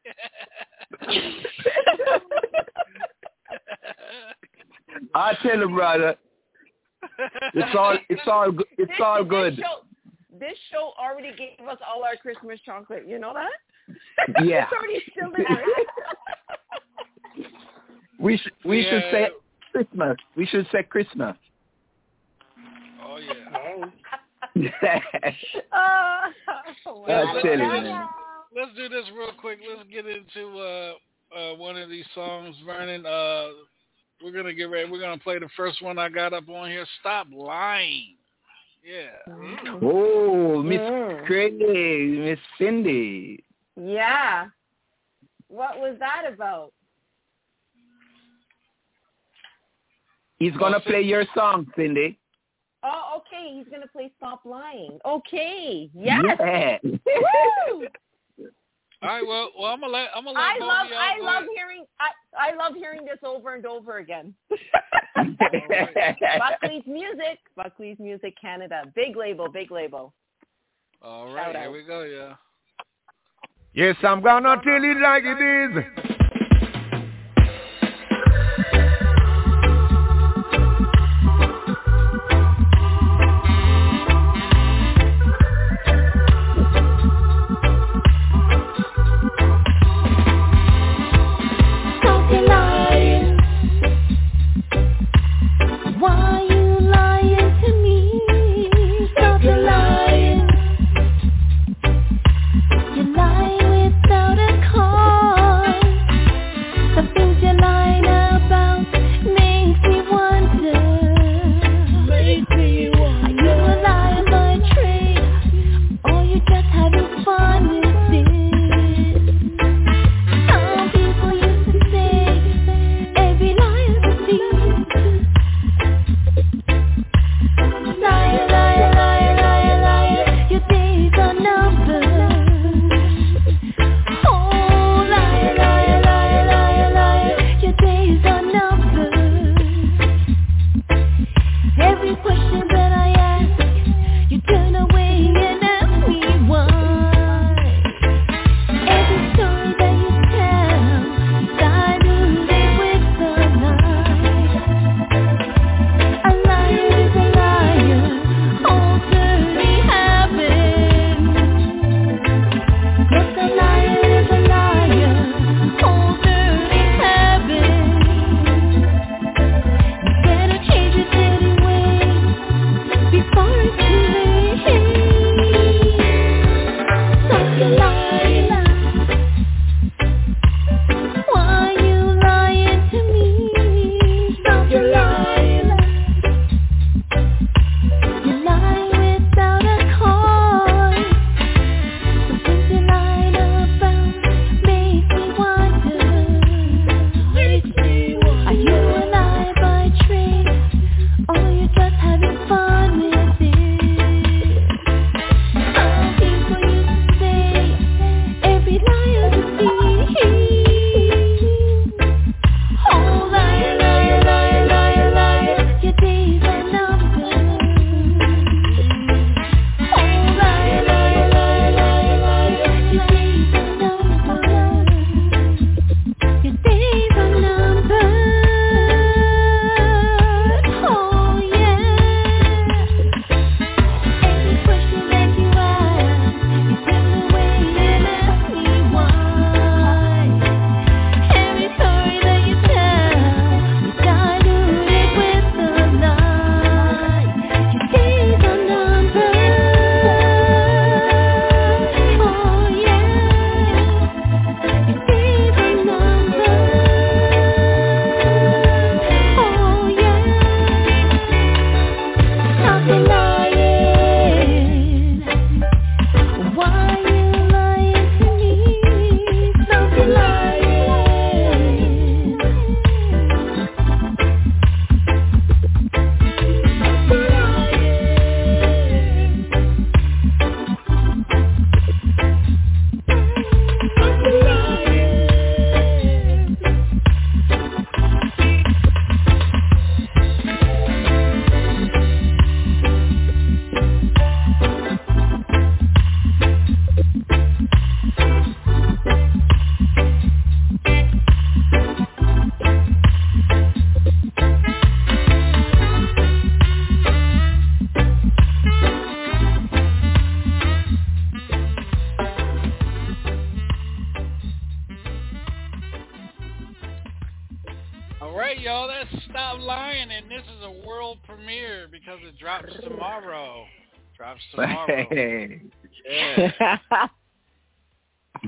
I tell you, brother. It's all it's all good. It's This- all this good. show- This show already gave us all our Christmas chocolate. You know that? Yeah. (laughs) it's already still there. (laughs) We should we should say Christmas. We should say Christmas. Oh yeah. I tell you, let's, man. let's do this real quick. Let's get into uh, uh, one of these songs, Vernon. Uh, we're gonna get ready. We're gonna play the first one I got up on here. Stop lying. Yeah. Oh, Miss Mm. Craig, Miss Cindy. Yeah. What was that about? He's gonna play your song, Cindy. Oh, okay. He's gonna play "Stop Lying." Okay. Yes. Yeah. (laughs) All right. Well, well, I'm gonna let I'm gonna let I both love of I go love ahead. hearing I I love hearing this over and over again. (laughs) Buckley's Music, Buckley's Music Canada, big label, big label. All right. Shout Here out. we go. Yeah. Yes, I'm gonna tell it like it is.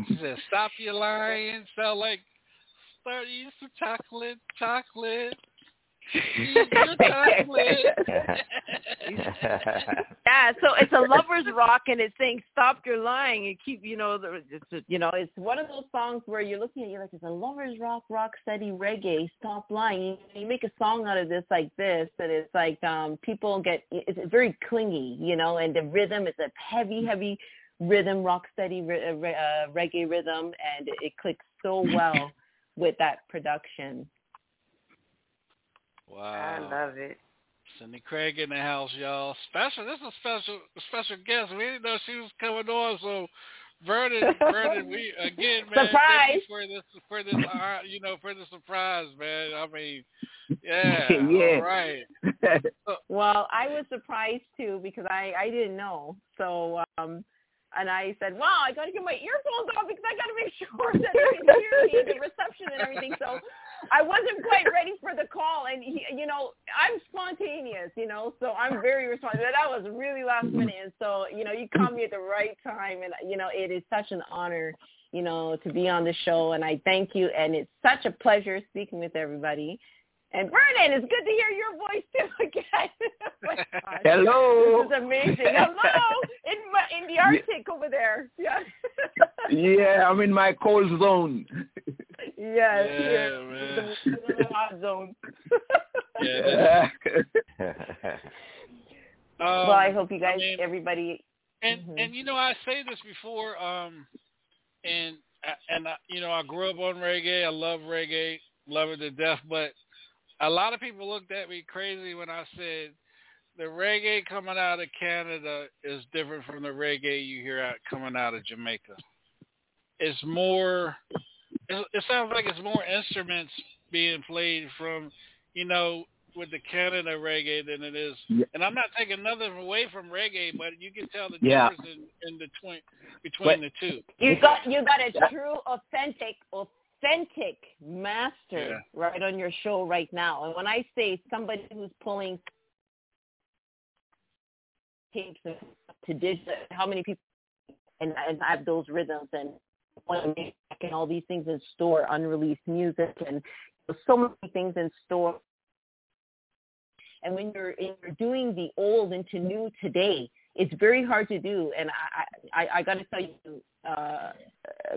She said, "Stop your lying." Sound like start eating some chocolate, chocolate. Eat your chocolate. (laughs) yeah, so it's a lover's rock, and it's saying "Stop your lying" and keep, you know, the, it's, you know, it's one of those songs where you're looking at, you're like, it's a lover's rock, rock steady reggae. Stop lying. You, you make a song out of this like this, and it's like um people get, it's, it's very clingy, you know, and the rhythm is a heavy, heavy rhythm, rock steady uh, uh, reggae rhythm, and it, it clicks so well (clears throat) with that production. Wow. I love it. Cindy Craig in the house, y'all. Special. This is a special special guest. We didn't know she was coming on, so Vernon, Vernon, we (laughs) again, man. You Surprise. for this, for this, uh, you know, for the surprise, man. I mean, yeah, (laughs) Yeah. all right. (laughs) Well, I was surprised too because I I didn't know. So um and I said, "Wow, I got to get my earphones off because I got to make (laughs) sure that I can (laughs) hear me, the reception and everything." So I wasn't quite ready for the call, and he, you know, I'm spontaneous, you know, so I'm very responsive. That was really last mm-hmm. minute, and so you know, you caught me at the right time, and you know, it is such an honor, you know, to be on the show, and I thank you, and it's such a pleasure speaking with everybody. And Vernon, it's good to hear your voice too (laughs) again. (laughs) Oh gosh. (laughs) Hello. This is amazing. Hello, in my, in the Arctic over there. Yeah. yeah, I'm in my cold zone. yes. Yeah, here, man. The, the hot zone. Yeah. Um, well, I hope you guys, I mean, everybody. and Mhm. and you know I say this before, um, and and I, you know I grew up on reggae. I love reggae, love it to death. But a lot of people looked at me crazy when I said the reggae coming out of Canada is different from the reggae you hear out coming out of Jamaica. It's more. It, it sounds like it's more instruments being played from, you know, with the Canada reggae than it is. Yeah. And I'm not taking nothing away from reggae, but you can tell the Yeah. difference in, in the twi- between But- the two. You got you got a true, authentic, authentic master Yeah. right on your show right now. And when I say somebody who's pulling tapes to digital, how many people and, and have those rhythms and and all these things in store, unreleased music and so many things in store. And when you're, when you're doing the old into new today, it's very hard to do. And I, I, I got to tell you, uh,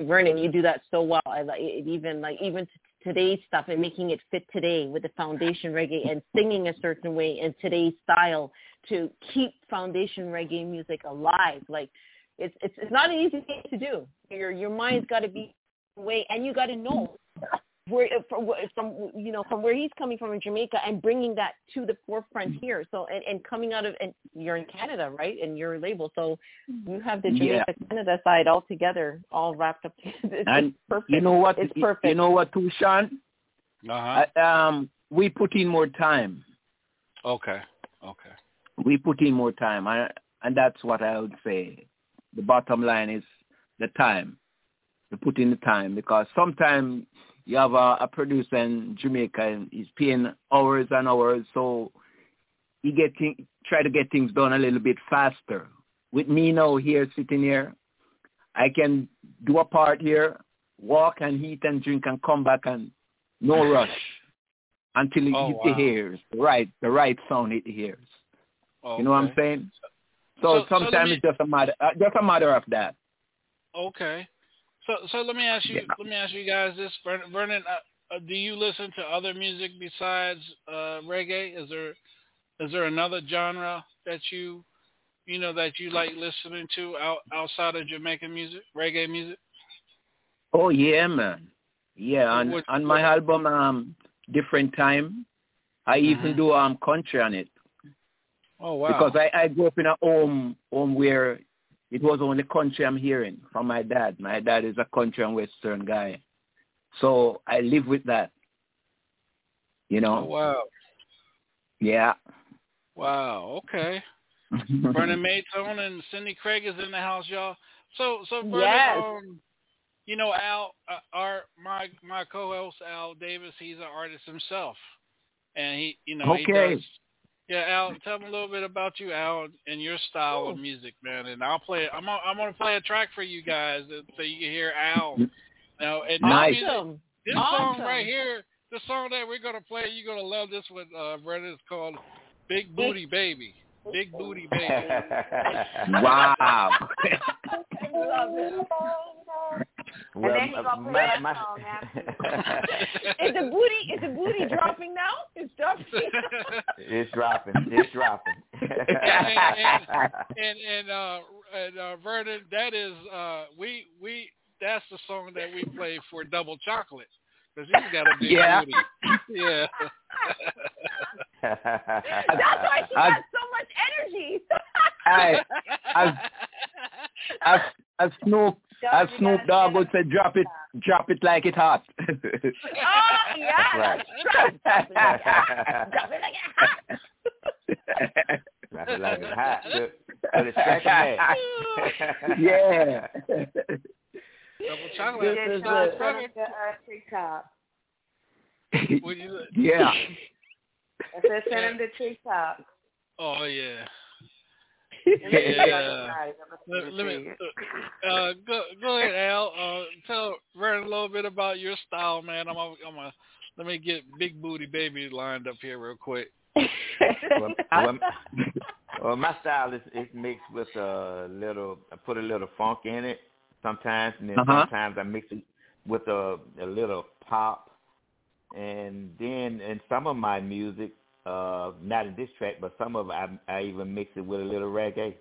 Vernon, you do that so well. I like it, even like even t- today's stuff and making it fit today with the foundation reggae and singing a certain way in today's style to keep foundation reggae music alive. Like it's it's it's not an easy thing to do. Your your mind's got to be way, and you got to know where from, from you know from where he's coming from in Jamaica and bringing that to the forefront here. So and, and coming out of and you're in Canada, right? And your label, so you have the Jamaica Canada side all together, all wrapped up. (laughs) It's And perfect. you know what? It's perfect. You know what, too, Sean? Uh huh. I, um, we put in more time. Okay. Okay. We put in more time, I, and that's what I would say. The bottom line is the time. We put in the time because sometimes you have a, a producer in Jamaica and he's paying hours and hours, so he get try to get things done a little bit faster. With me now here sitting here, I can do a part here, walk and eat and drink and come back and no (laughs) rush until it Oh, wow. the ears, right, the right sound it hears. You know what I'm saying? So- So, so sometimes me- it's just a matter, uh, just a matter of that. Okay. So so let me ask you Yeah. let me ask you guys this Vernon, Vernon uh, uh, do you listen to other music besides uh reggae? Is there is there another genre that you you know that you like listening to out, outside of Jamaican music, reggae music? Oh yeah, man. Yeah, on What- on my album, um, different time, I even Mhm. do um country on it Oh wow. because I I grew up in a home home where it was only country I'm hearing from my dad. My dad is a country and western guy, so I live with that. You oh know, wow. yeah. Wow. Okay. (laughs) Vernon Maytone and Cindy Craig is in the house, y'all. So, so Vernon, Yes. um, you know, Al, uh, our my my my co-host Al Davis. He's an artist himself, and he you know he Okay. does. Yeah, Al, tell me a little bit about you, Al, and your style of music, man. And I'll play. I'm gonna, I'm gonna play a track for you guys so you can hear Al. Now, and this Nice. music- this Awesome. song right here, the song that we're gonna play, you're gonna love this one, uh, Brenda. It's called "Big Booty Baby." Big Booty Baby. (laughs) Wow. (laughs) (laughs) I well, then he gonna play that my, song (laughs) Is the booty is the booty (laughs) dropping now? It's dropping. (laughs) it's dropping. It's dropping. and and uh and uh Vernon, that is uh we we that's the song that we play for Double Chocolate because he's got a big Yeah. booty. Yeah. That's why she I- has so much energy. As as as Snoop as You Snoop Dogg would say, drop it, drop it like it hot. (laughs) oh yeah, Right. that's right. Drop it like it hot. Drop it like it's hot. Look, look, it's scratching yeah. Double Chocolate. This is Sean, it. send him to TikTok. What you, yeah. I said send him to TikTok. oh yeah. (laughs) Yeah. Let, let me uh, go go ahead, Al. Uh, tell Vernon a little bit about your style, man. I'm a, I'm a, let me get Big Booty Baby lined up here real quick. well, (laughs) well, well, my style is is mixed with a little. I put a little funk in it sometimes, and then Uh-huh. sometimes I mix it with a a little pop, and then in some of my music, uh, not in this track, but some of it, I, I even mix it with a little reggae.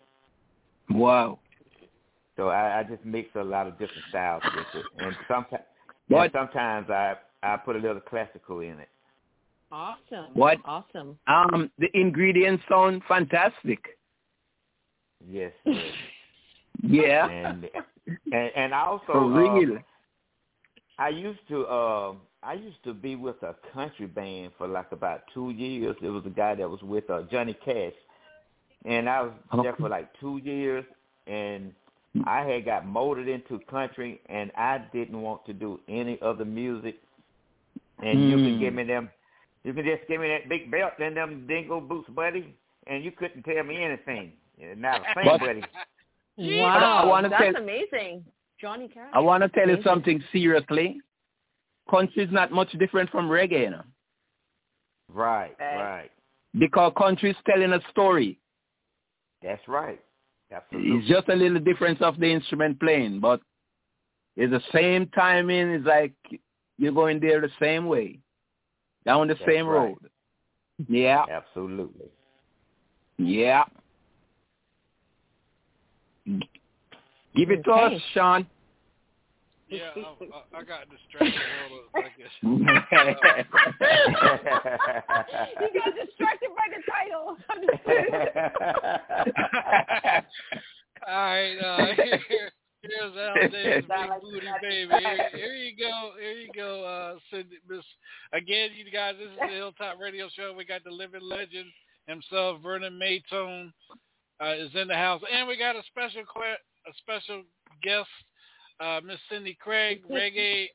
Wow. So I, I just mix a lot of different styles with it, and sometimes What? and sometimes I I put a little classical in it. Awesome. What? Awesome. Um, the ingredients sound fantastic. Yes. yes. (laughs) Yeah. and and and also For uh. I used to uh, I used to be with a country band for like about two years. It was a guy that was with uh, Johnny Cash, and I was there for like two years. And I had got molded into country, and I didn't want to do any other music. And you Hmm. can give me them, you can just give me that big belt and them dingo boots, buddy, and you couldn't tell me anything. Not a thing, But- buddy. Wow, I wanna that's tell- amazing. Johnny Cash. I want to tell you something seriously. Country is not much different from reggae, you know, Right, Right. right. because country is telling a story. That's right. Absolutely. It's just a little difference of the instrument playing, but it's the same timing. It's like you're going there the same way, down the That's same right. road. Yeah, Absolutely. yeah. Give it to Okay. us, Sean. Yeah, (laughs) I, I, I got distracted. Hold on, I guess. (laughs) He (laughs) got distracted by the title. All right, uh, here, here's Al Davis, Big Booty Baby. Here, here you go, here you go, uh, Cindy, Miss. Again, you guys, this is the Hilltop Radio Show. We got the living legend himself, Vernon Maytone, uh, is in the house, and we got a special que- a special guest, uh, Miss Cindy Craig, reggae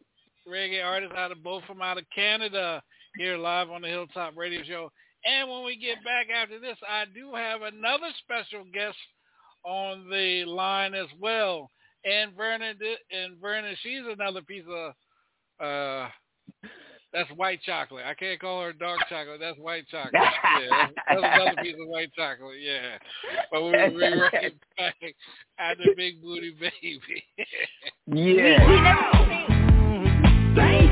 reggae artist out of both from out of Canada, here live on the Hilltop Radio Show. And when we get back after this, I do have another special guest on the line as well. And Vernon and Vernon, she's another piece of uh that's white chocolate. I can't call her dark chocolate. That's white chocolate. (laughs) Yeah, that's, that's another piece of white chocolate. Yeah, but we'll be right back at the big booty baby. (laughs) Yeah. (laughs) Can't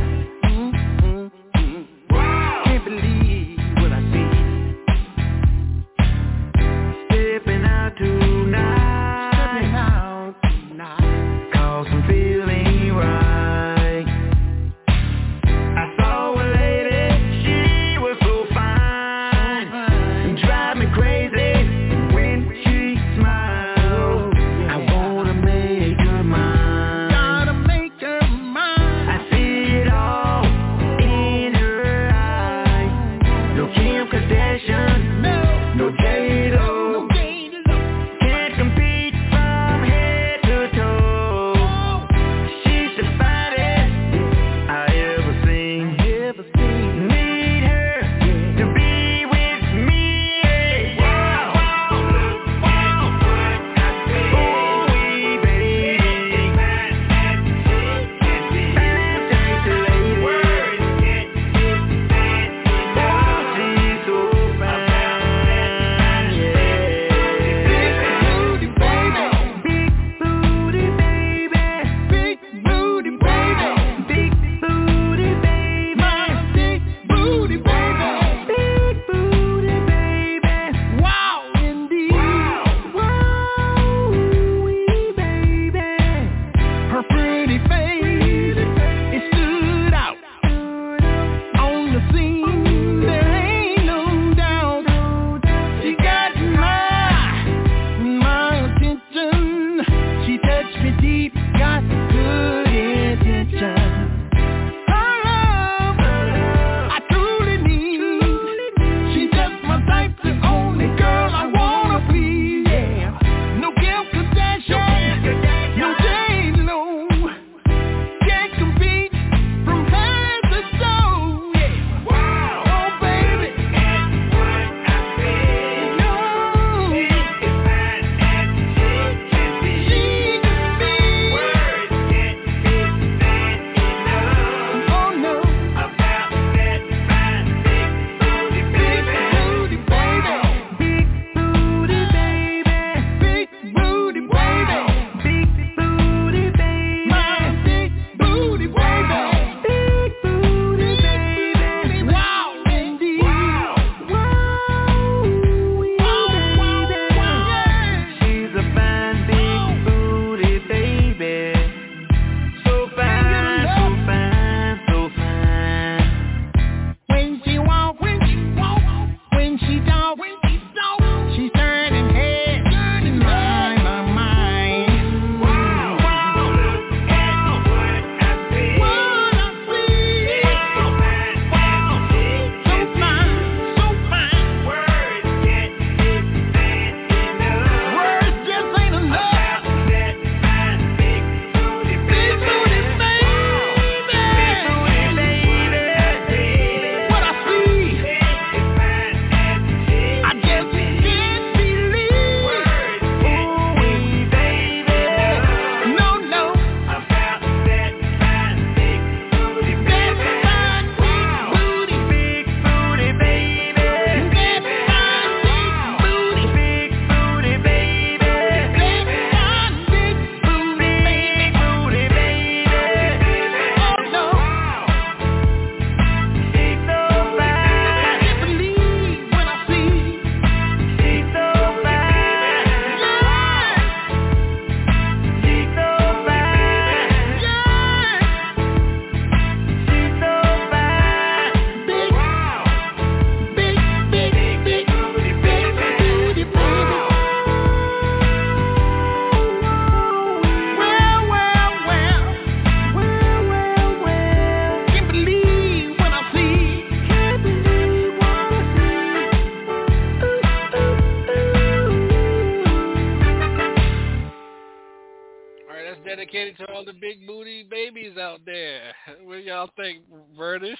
y'all think, Vernon?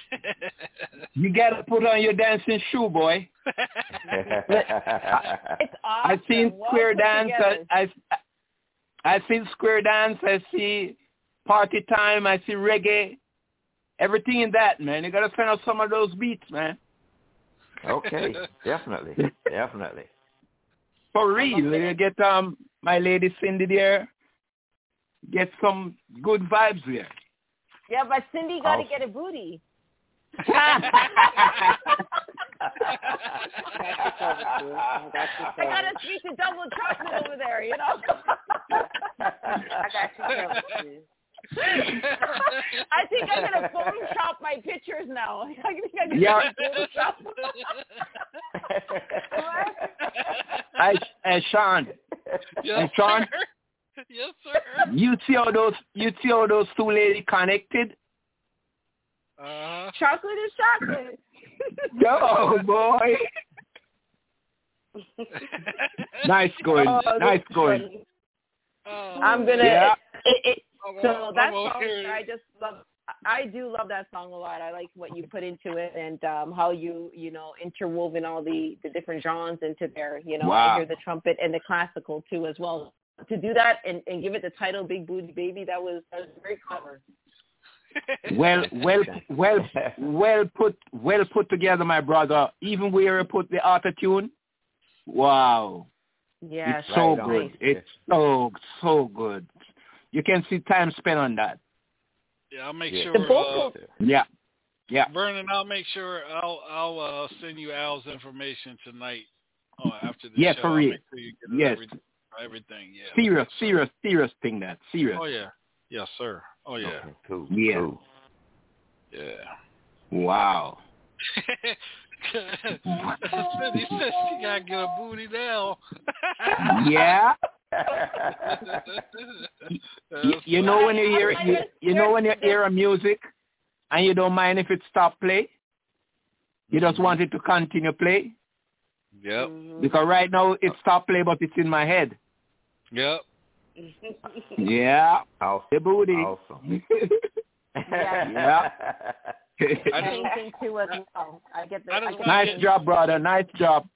You gotta put on your dancing shoe, boy. (laughs) It's awesome. I seen Well square dance. together. I, I I see square dance. I see party time. I see reggae. Everything in that, man. You gotta send out some of those beats, man. okay, definitely, (laughs) definitely. For real. You get um my lady Cindy there. Get some good vibes there. Yeah, but Cindy got to get a booty. (laughs) I got to speak to double chocolate over there, you know. I got you covered. I think I'm gonna Photoshop my pictures now. (laughs) I think I'm gonna Yeah. Photoshop. (laughs) Hey, hey Sean. yes, Hey, Sean. Sir. (laughs) Yes, sir. You see how those you see how those two ladies connected? Uh-huh. chocolate is chocolate. (laughs) Yo, boy. (laughs) Nice going. Oh, nice that's going. Oh, I'm gonna. Yeah. It, it, I'm so that I'm all song, here. I just love. I do love that song a lot. I like what you put into it and um how you you know interwoven all the the different genres into there. You know, Wow. I hear the trumpet and the classical too as well. To do that and, and give it the title "Big Booty Baby," that was that was very clever. (laughs) Well, well, well, well put, well put together, my brother. Even where you put the auto tune, wow, Yes, it's so Right on. good. It's so so good. You can see time spent on that. Yeah, I'll make Yeah. sure. Uh, Yeah, yeah. Vernon, I'll make sure I'll I'll uh, send you Al's information tonight. Oh, after the Yeah, show, for real. sure Yes. every, everything. Yeah. Serious, serious, serious thing. That serious. Oh yeah. Yes, sir. Oh yeah. Okay, cool. Yeah. Cool. Yeah. Wow. (laughs) he said she gotta get a booty now. (laughs) Yeah. (laughs) You, you know when you hear I- I you, you know when you hear a music and you don't mind if it stop play. You just mm-hmm. want it to continue play Yep. because right now it uh, stop play, but it's in my head. Yep. Yeah, Awesome. the booty. Awesome. (laughs) Yeah. I just- anything to as well. I get the. I I just get nice the- job, brother. Nice job.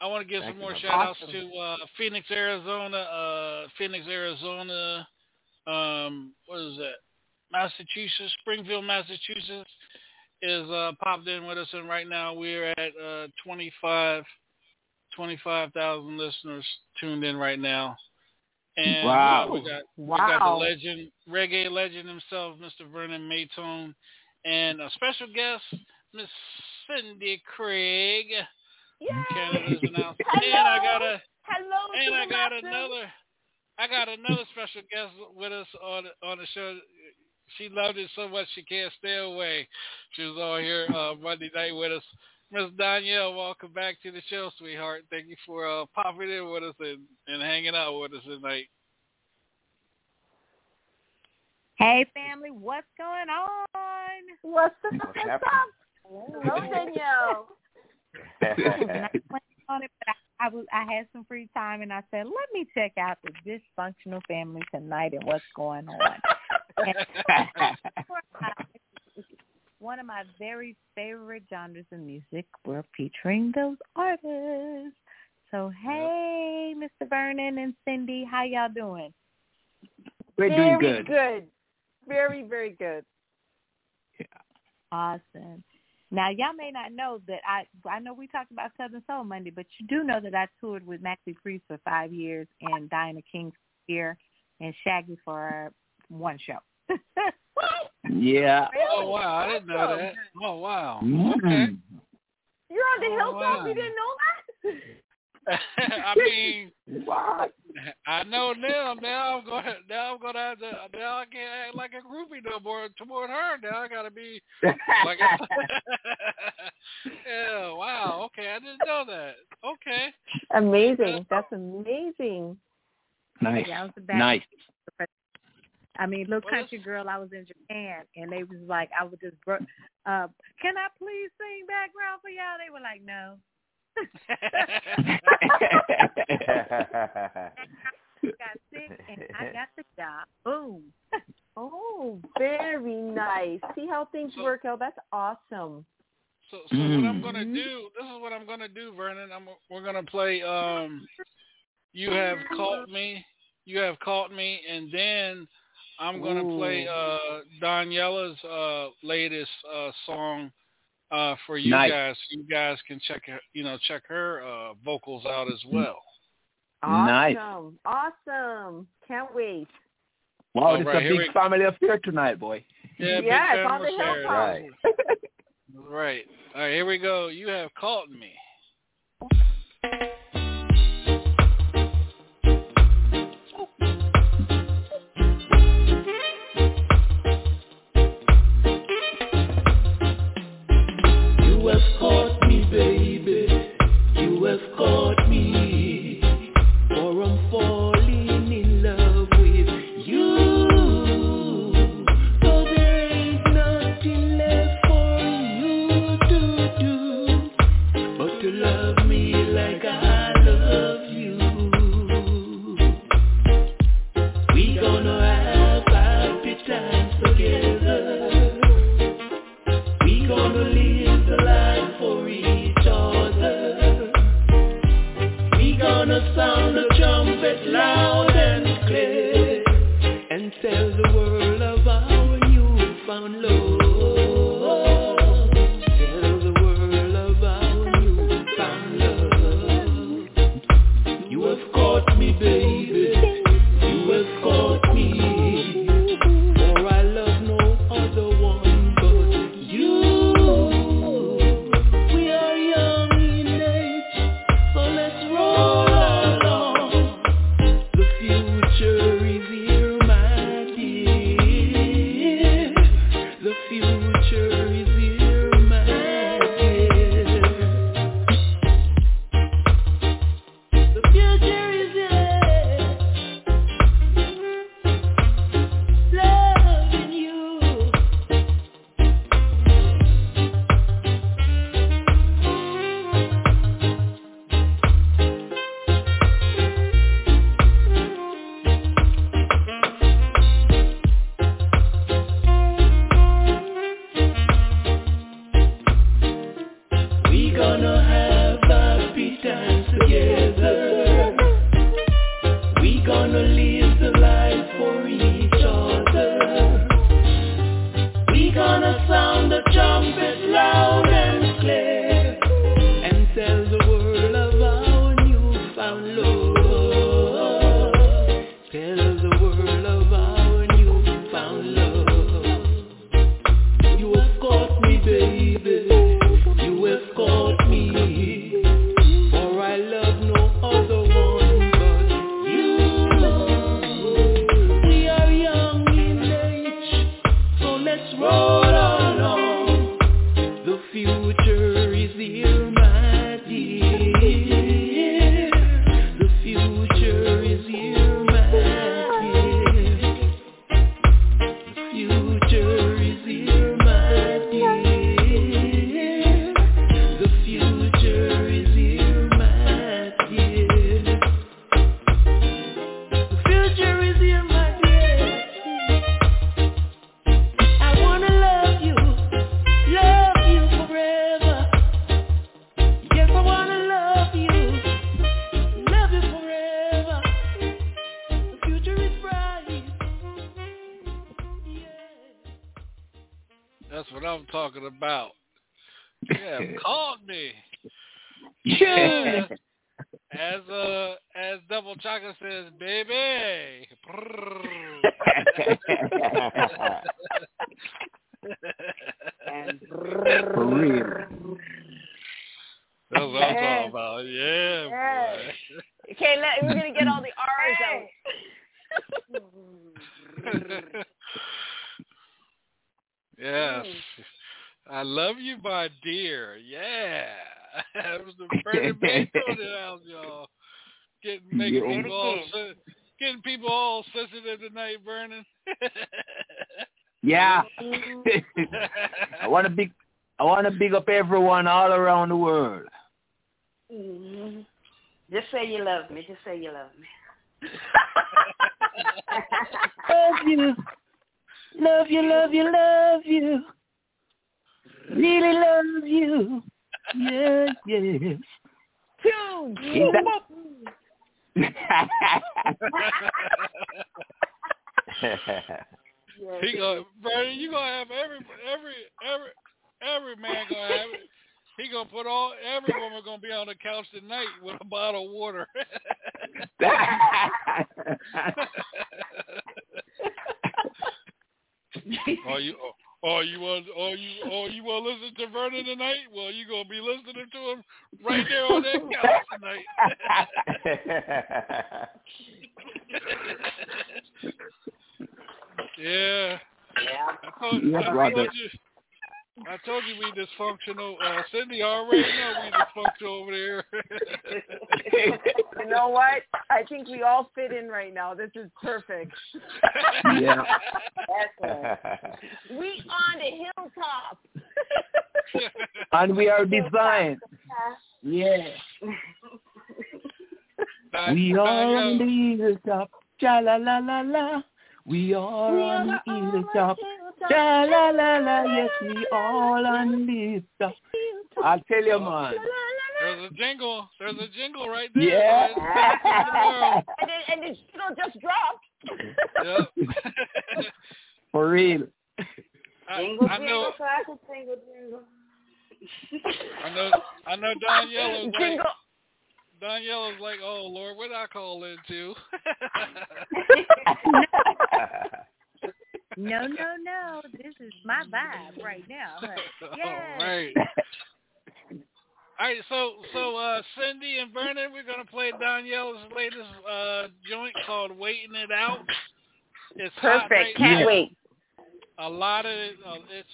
I want to give Thank some more my shout outs Awesome. to uh, Phoenix, Arizona. Uh, Phoenix, Arizona. Um, what is that? Massachusetts, Springfield, Massachusetts is uh, popped in with us, and right now we're at uh, 25 25,000 listeners tuned in right now. And Wow. we got we got the legend, reggae legend himself, Mr. Vernon Maytone, and a special guest, Miss Cindy Craig. Yay! Canada's announced. Hello. And I got a Hello and I got masses. another I got another special guest with us on on the show. She loved it so much she can't stay away. She was on here uh, Monday night with us. Miss Danielle, welcome back to the show, sweetheart. Thank you for uh, popping in with us and, and hanging out with us tonight. Hey family, what's going on? What's up? What's What's up? Hello, Danielle. (laughs) Not on it, but I, I was I had some free time and I said, let me check out the dysfunctional family tonight and what's going on. (laughs) (laughs) One of my very favorite genres of music, we're featuring those artists. So hey, Mr. Vernon and Cindy, how y'all doing? We're very doing good. Very, very good. Awesome. Now, y'all may not know that I I know we talked about Southern Soul Monday, but you do know that I toured with Maxi Priest for five years and Diana King here and Shaggy for one show. (laughs) Yeah. Oh wow, I didn't know that. Oh wow. Okay. Mm. You're on the Oh, hilltop. wow. You didn't know that? (laughs) I mean, (laughs) What? I know now. Now I'm going. Now I'm going to have to. Now I can't act like a groupie no more toward her. Now I got to be like. (laughs) yeah. Wow. Okay. I didn't know that. Okay. Amazing. That's amazing. nice. Yeah, I was the best. Nice. I mean, little country girl, I was in Japan, and they was like, I would just, uh, can I please sing background for y'all? They were like, no. (laughs) (laughs) got sick, and I got the job. Boom. Oh, very nice. See how things so, work out. That's awesome. So, so mm. what I'm gonna mm-hmm. do? This is what I'm gonna do, Vernon. I'm, we're gonna play. Um, you have caught me. You have caught me, and then I'm gonna Ooh. play uh, Daniela's uh, latest uh, song uh, for you nice. guys. You guys can check her, you know check her uh, vocals out as well. Awesome! Nice. Awesome! Can't wait. Wow, it's right, a big we... family affair tonight, boy. Yeah, yeah big family affair. Right. right. All right, here we go. You have caught me. say you love me. love you. Love you, love you, love you. Really love you. Yes, yes. Two. he gonna, Brandon, you gonna have every every every every man gonna have. He gonna put all every woman gonna be on the couch tonight with a bottle of water. (laughs) oh you oh, oh you want oh you oh you want to listen to Vernon tonight? Well, you gonna be listening to him right there on that couch tonight. (laughs) yeah. Yeah. I told, Yeah, I told brother. you. I told you we dysfunctional. Uh, Cindy already know we dysfunctional over there. (laughs) You know what? I think we all fit in right now. This is perfect. yeah. We on the hilltop. (laughs) And we are designed. Yeah. We are on the hilltop. Cha la la la la. We are on the hilltop. Cha la la la. Yes, we all on the hilltop. I'll tell you, oh, man. There's a jingle. There's a jingle right there. Yeah. It's the (laughs) and then, and the jingle just dropped. Yep. (laughs) (laughs) For real. I, Jingle, I know. jingle, classic, jingle, jingle. I know. I know. Danielle's like. Jingle. Danielle's like, oh Lord, what did I call into? (laughs) No, no, no. This is my vibe right now. honey. (laughs) Yes. All right. (laughs) All right, so so uh Cindy and Vernon, we're gonna play Danielle's latest uh joint called "Waiting It Out." It's hot Perfect. right Can't now. wait. A lot of it, uh, it's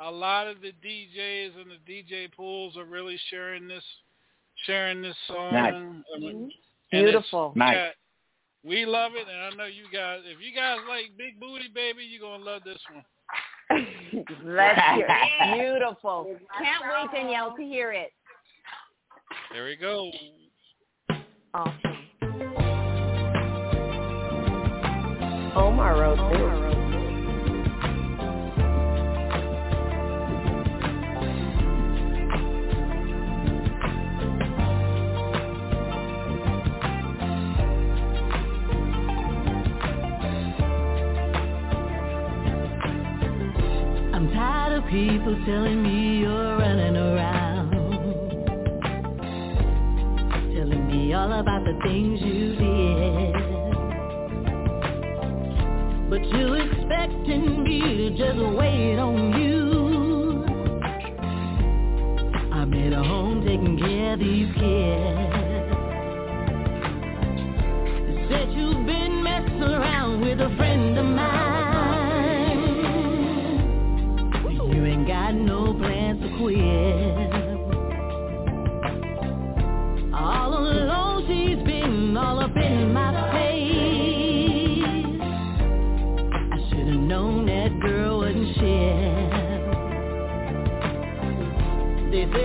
a lot of the DJs and the DJ pools are really sharing this sharing this song. Nice. I mean, mm-hmm. Beautiful. Nice. yeah, we love it, and I know you guys. If you guys like Big Booty Baby, you're gonna love this one. Let's hear it. Beautiful. Can't wait, Danielle, to hear it. There we go. Awesome. Omar wrote this. People telling me you're running around. Telling me all about the things you did. But you expecting me to just wait on you. I'm at home taking care of these kids. Said you've been messing around with a friend of mine.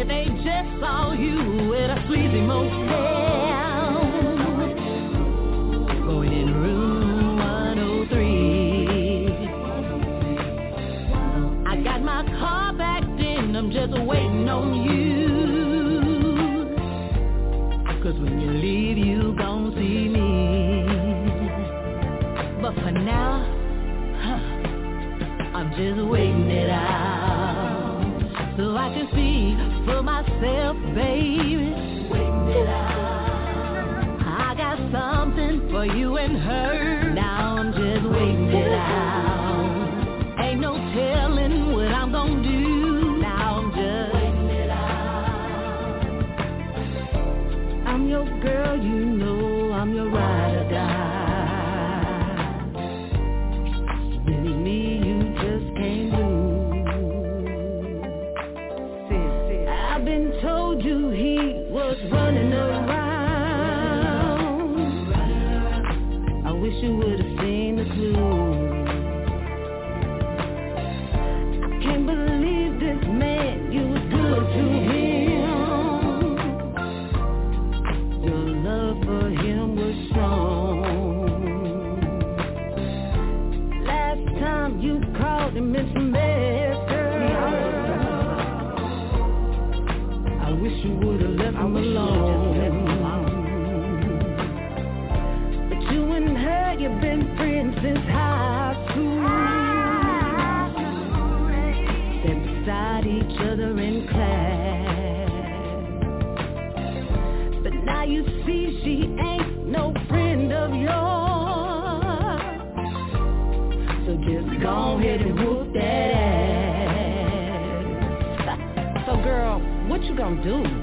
They just saw you at a sleazy motel. Going in room 103. I got my car backed in, I'm just waiting on you. Cause when you leave, you gon' see me. But for now, huh, I'm just waiting it out. So I can see for myself, baby. Waiting it out. I got something for you and her. Now I'm just waiting it out. Gonna do?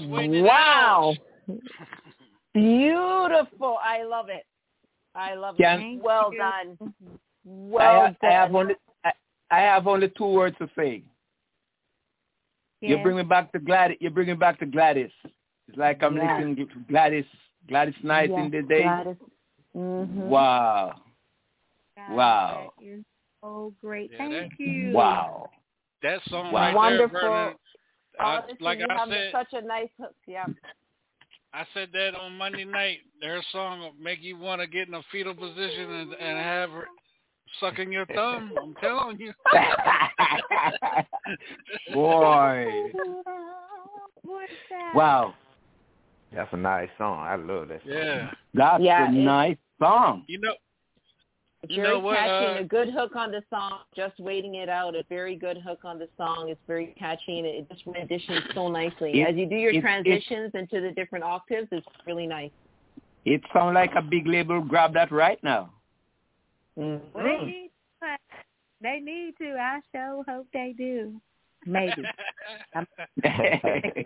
All right, that's waiting Wow. Beautiful. I love it. I love Can- it. Well done. I Well have, I have only I, I have only two words to say. You Yes. bring me back to Gladys. You bring me back to Gladys. It's like I'm Yes. listening to Gladys. Gladys Knight in the day. Gladys. Mhm. Wow. God, Wow. That is so great. Yeah, Thank that- you. Wow. That song Wow. right Wonderful. there, Vernon. I- Honestly, like you I have said, such a nice hook. Yeah. I said that on Monday night. Their song will make you want to get in a fetal position and, and have her sucking your thumb. I'm telling you. (laughs) Boy. Wow. That's a nice song. I love that song. Yeah. That's Yeah, a it's- nice song. You know, It's You very know what, catchy uh, a good hook on the song. Just waiting it out. A very good hook on the song. It's very catchy and it just renditions so nicely. It- As you do your it- it- transitions into the different octaves, it's really nice. It sounds like a big label grab that right now. Well, they need to. They need to. I sure hope they do. Maybe. (laughs)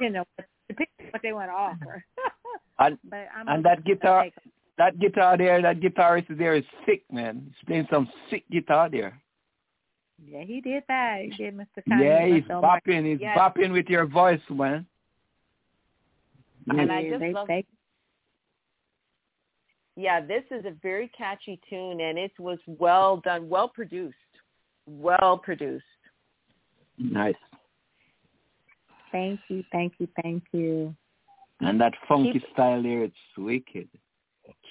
You know, depends on what they want to offer. and but I'm and that with guitar take 'em. That guitar there, that guitarist there is sick, man. He's playing some sick guitar there. Yeah, he did that. He did, Mr. Kanye. yeah, he's Mr. Omar. bopping. He's Yes. bopping with your voice, man. And I Yeah, just they, love they, Yeah, this is a very catchy tune, and it was well done, well produced, well produced. Nice. Thank you, thank you, thank you. And that funky Keep- style there, it's wicked.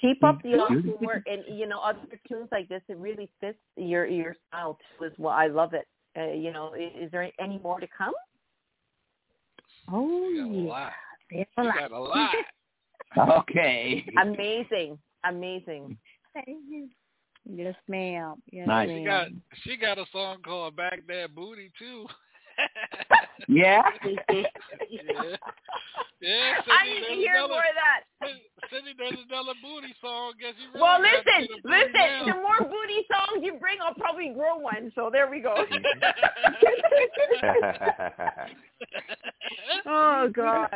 Keep up the awesome work, and you know other tunes like this. It really fits your your style too. As well, I love it. Uh, you know, is, is there any more to come? Oh, you got a yeah. lot. There's a lot. got a (laughs) lot. Okay. Amazing, amazing. Thank you. Yes, ma'am. Yes, Nice. She got she got a song called Baghdad Booty too. (laughs) Yeah. (laughs) yeah. Yeah, I need to hear another- more of that. (laughs) Cindy does another booty song. Guess you really Well, listen, get a booty listen. down. The more booty songs you bring, I'll probably grow one. So there we go. (laughs) oh gosh.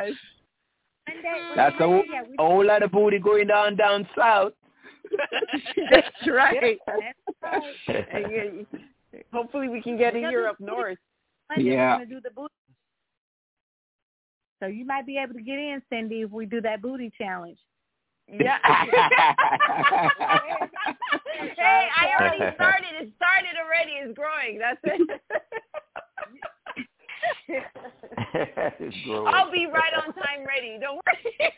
One day, one That's a, day, yeah, whole lot of booty going down down south. That's right. That's right. And you- Hopefully we can get a year up north. One day Yeah. We're gonna do the booty. So you might be able to get in, Cindy, if we do that booty challenge. Yeah. (laughs) hey, I already (laughs) started. It started already. It's growing. That's it. (laughs) It's growing. I'll be right on time ready. Don't worry.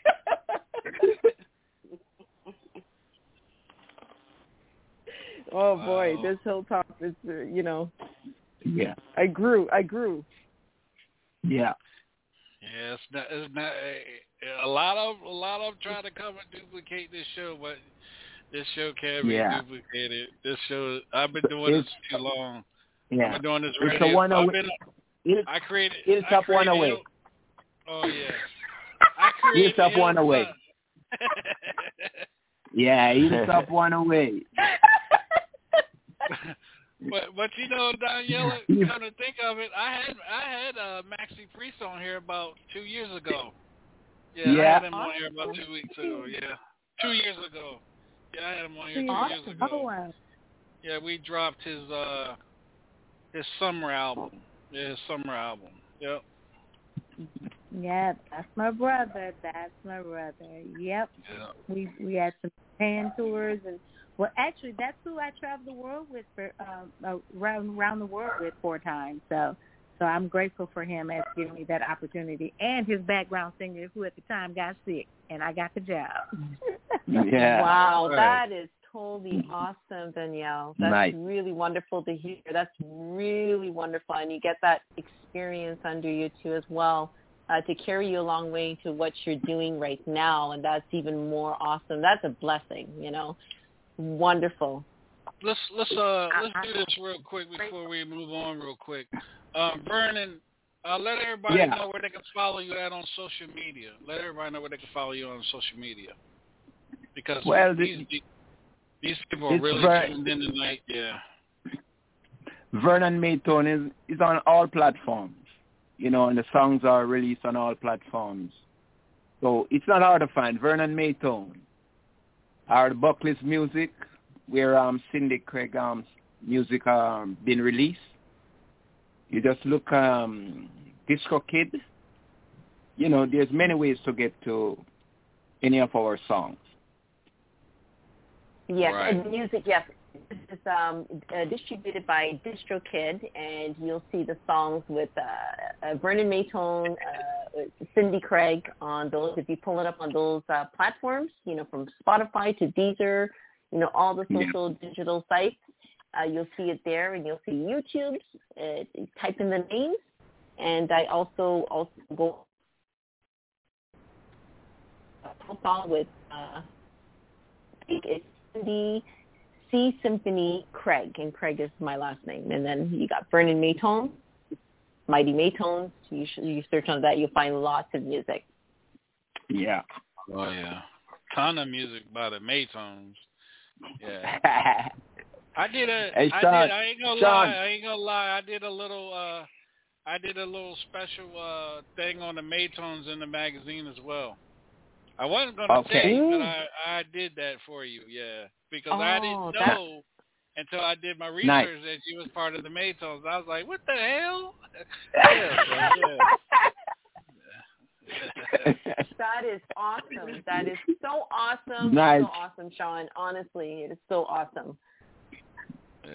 oh boy, Wow. this hilltop is, uh, you know, yeah. I grew. I grew. Yeah. Yeah, it's not. It's not. A lot of a lot of them try to come and duplicate this show, but this show can't be Yeah. duplicated. This show. I've been doing this too long. I've Yeah. been doing this It's a radio. one oh I've It's, I created. it's I up one oh created away. Hill- Oh yeah. I created It's up one Hill away. Sun. Yeah, it's up (laughs) one oh away. (laughs) But but you know, Daniela, Yeah. come to think of it, I had I had uh, Maxi Priest on here about two years ago. Yeah, Yeah. I had him on here about two weeks ago. Yeah, two years ago. Yeah, I had him on here two years ago. Wow. Yeah, we dropped his uh his summer album. Yeah, his summer album. Yep. Yeah, that's my brother. That's my brother. Yep. Yeah. We we had some Japan tours and well, actually, that's who I traveled the world with for um, uh, around around the world with four times. So, so I'm grateful for him as giving me that opportunity and his background singer, who at the time got sick, and I got the job. Yeah. (laughs) Wow, Right. that is totally awesome, Danielle. That's Nice. really wonderful to hear. That's really wonderful, and you get that experience under you too as well uh, to carry you a long way to what you're doing right now, and that's even more awesome. That's a blessing, you know. Wonderful. Let's let's uh let's do this real quick before we move on real quick. Um, Vernon, uh, let everybody Yeah. know where they can follow you at on social media. Let everybody know where they can follow you on social media. Because Well, these, the- these these people are it's really very- tuned in tonight. Yeah. Vernon Maytone is is on all platforms. You know, and the songs are released on all platforms. So it's not hard to find. Vernon Maytone. Our Buckley's music, where um Cindy Craig um music um been released. You just look um DistroKid. You know, there's many ways to get to any of our songs. Yes, Right. and music, yes. This is um, uh, distributed by DistroKid, and you'll see the songs with uh, uh, Vernon Maytone, uh, Cindy Craig on those. If you pull it up on those uh, platforms, you know, from Spotify to Deezer, you know, all the Yeah. social digital sites, uh, you'll see it there, and you'll see YouTube. Uh, type in the names, and I also also go profile with uh, I think it's Cindy C Symphony Craig, and Craig is my last name. And then you got Vernon Maytone, Mighty Maytones. You should, you search on that, you'll find lots of music. Yeah. Oh yeah. Ton of music by the Maytones. Yeah. (laughs) I did a. Hey, I did. I ain't gonna Sean. lie. I ain't gonna lie. I did a little. uh I did a little special uh thing on the Maytones in the magazine as well. I wasn't gonna Okay. say, but I I did that for you. Yeah, because Oh, I didn't that- know until I did my research Nice. that she was part of the Maytones. I was like, what the hell? yeah, (laughs) yeah. That is awesome. That is so awesome. Nice. So awesome, Sean. Honestly, it is so awesome. Yeah.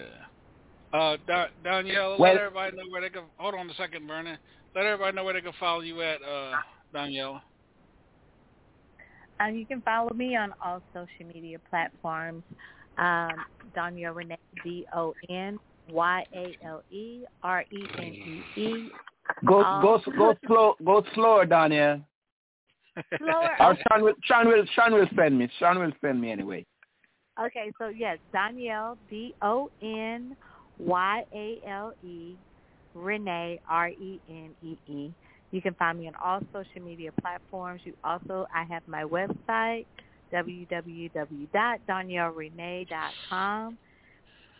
Uh, Don, Danielle, Well- let everybody know where they can. Hold on a second, Vernon. Let everybody know where they can follow you at, uh, Danielle. Um, you can follow me on all social media platforms. Um, Danya Renee, D O N Y A L E R E N E E. Go Um, go go slow go slower, Daniel. Slower. Or Sean will Sean will Sean will send me. Sean will send me anyway. Okay, so yes, Danielle, D O N Y A L E, Renee, R E N E E. You can find me on all social media platforms. You also, I have my website, www.daniellerenee.com.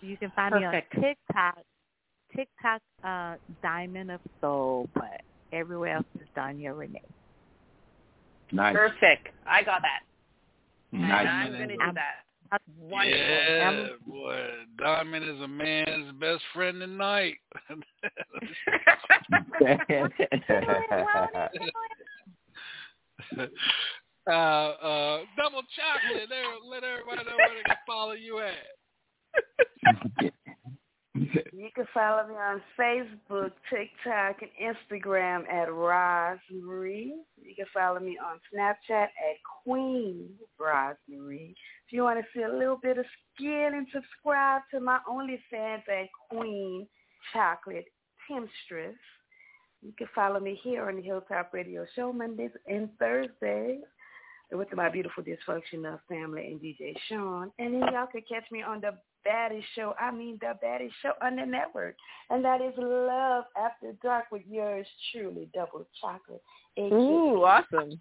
You can find Perfect. me on TikTok, TikTok uh, Diamond of Soul, but everywhere else is Danielle Renee. Nice. Perfect. I got that. And Nice. I'm going to do I'm- that. Wonderful. Yeah, boy. Diamond is a man's best friend tonight. (laughs) uh, uh, double chocolate. There, let everybody know where they can follow you at. You can follow me on Facebook, TikTok, and Instagram at Roz Marie. You can follow me on Snapchat at Queen Roz Marie. If you want to see a little bit of skin and subscribe to my OnlyFans at Queen Chocolate Temptress. You can follow me here on the Hilltop Radio Show Mondays and Thursdays with my beautiful dysfunctional family and DJ Sean. And then y'all can catch me on the baddest show, I mean the baddest show on the network. And that is Love After Dark with yours truly, Double Chocolate. Ooh, awesome.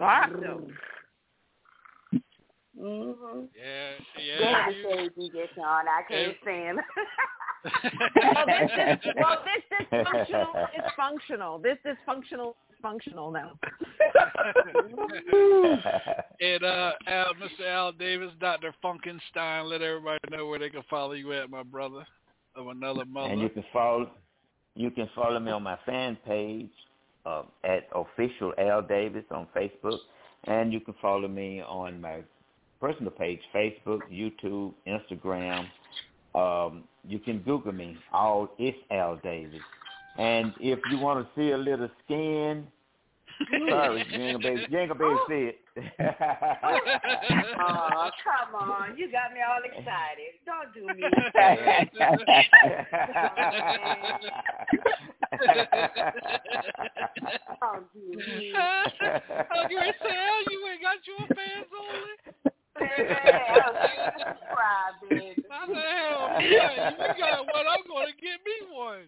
Awesome. Mm-hmm. Yeah, yeah. ahead You, and say DJ Sean. I can't If- stand. (laughs) well, this is well, this dysfunctional is functional. (laughs) This dysfunctional is functional now. (laughs) and uh, Al, Mr. Al Davis, Dr. Funkenstein, let everybody know where they can follow you at, my brother of another mother. And you can follow you can follow me on my fan page uh, at official Al Davis on Facebook, and you can follow me on my personal page, Facebook, YouTube, Instagram. Um, you can Google me. All it's Al Davis. And if you want to see a little skin, sorry, you ain't gonna be, you ain't gonna be able see it. oh, come on. You got me all excited. Don't do me. (laughs) Don't do me. (laughs) I was going to say, you ain't got your fans only. Subscribe, baby. I said, hell, (laughs) yeah, you got one. I'm going to get me one.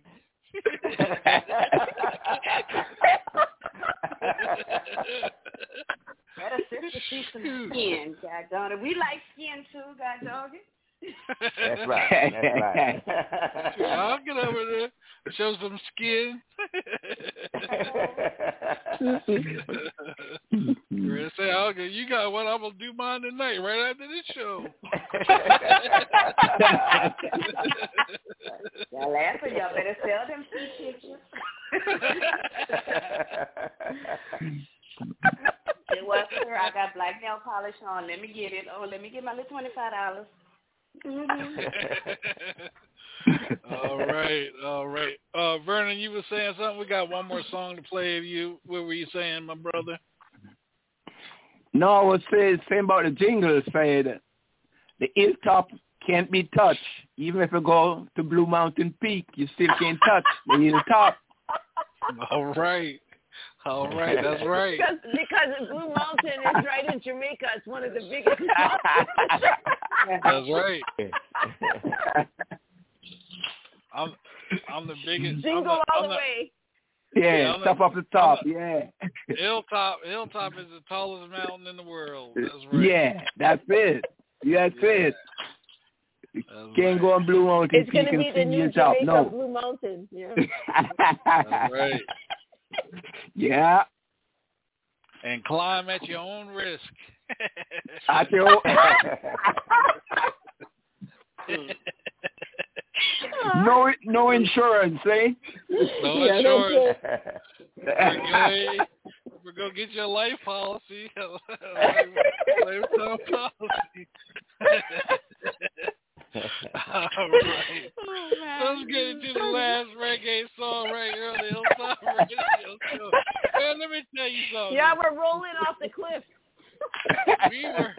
Better sister see some skin, God darn. We like skin too, God dog it. That's right. (laughs) That's right. Yeah, I'll get over there, show some skin. You're gonna say, okay, you got one. I'm gonna do mine tonight, right after this show. (laughs) Y'all laughing, y'all better sell them feet pictures. (laughs) It was sir, I got black nail polish on. Let me get it. Oh, let me get my little twenty five dollars. (laughs) all right, all right. Uh, Vernon, you were saying something. We got one more song to play of you. What were you saying, my brother? No, I was saying, saying about the jingle, said the hilltop can't be touched. Even if you go to Blue Mountain Peak, you still can't touch the hilltop. (laughs) All right. All (laughs) right, that's right. Because because Blue Mountain is right in Jamaica. It's one of the biggest. That's right. (laughs) I'm I'm the biggest. Jingle I'm the, all I'm the the, way. Yeah, I'm stuff the- off the top. I'm Yeah. (laughs) Hilltop Hilltop is the tallest mountain in the world. That's right. Yeah, that's it. That's it. That's Can't go on Blue Mountain It's going to be the see new hilltop. Jamaica No. Blue Mountain. Yeah. That's right. Yeah. And climb at your own risk. I feel (laughs) no no insurance, eh? No Yeah, insurance. joke. We're gonna, we're gonna get your life policy. (laughs) (laughs) Lifetime policy. All right. (laughs) Oh, Let's get into the last reggae song right here on the Hilltop (laughs) Radio Show. Man, let me tell you something. Yeah, we're rolling off the cliff. (laughs) we were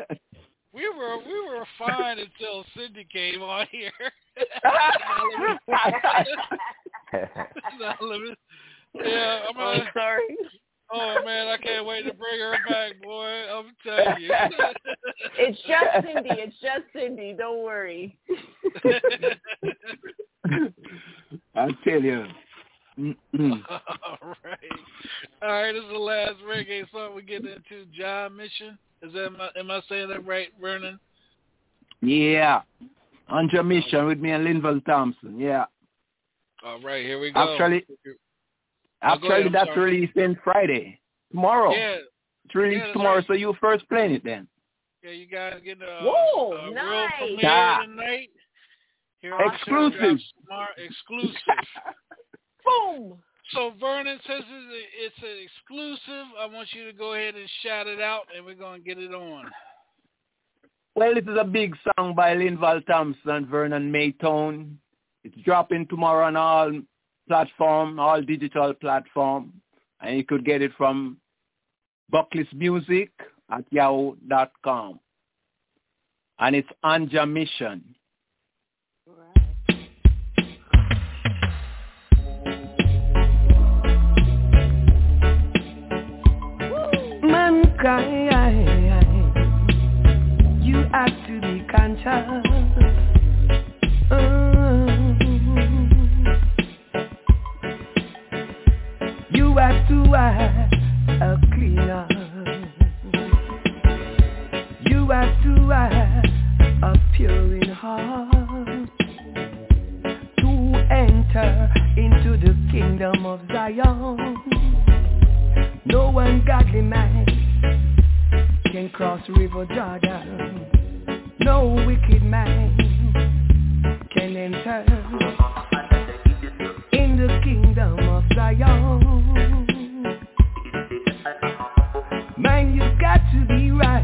we were we were fine until Cindy came on here. Now let me- yeah, I'm Oh, gonna, sorry. Oh man, I can't wait to bring her back, boy. I'm telling you. (laughs) It's just Cindy. It's just Cindy. Don't worry. (laughs) I tell you. Mm-mm. (laughs) All right. All right, this is the last reggae song we get into. John Mission. Is that am I, am I saying that right, Vernon? Yeah. On your mission with me and Linval Thompson. Yeah. All right, here we go. Actually, Oh, go ahead, actually I'm that's sorry. released in Friday. Tomorrow. yeah, It's released yeah, tomorrow, right. so you first playing it then. yeah, you guys get a, Whoa, a real premiere Yeah. tonight. Here Exclusive. Show Drops Tomorrow. Exclusive. (laughs) Boom. So Vernon says it's, a, it's an exclusive. I want you to go ahead and shout it out, and we're gonna get it on. Well, this is a big song by Linval Thompson, Vernon Maytone. It's dropping tomorrow on all platform, all digital platform, and you could get it from Buckley's Music at yahoo.com. And it's Anja Mission. You have to be conscious. Mm. do I, do I, a cleaner? You I, do a pure in heart? To enter into the kingdom of Zion, no ungodly man can cross River Jordan. No wicked man can enter in the kingdom of Zion. Be righteous.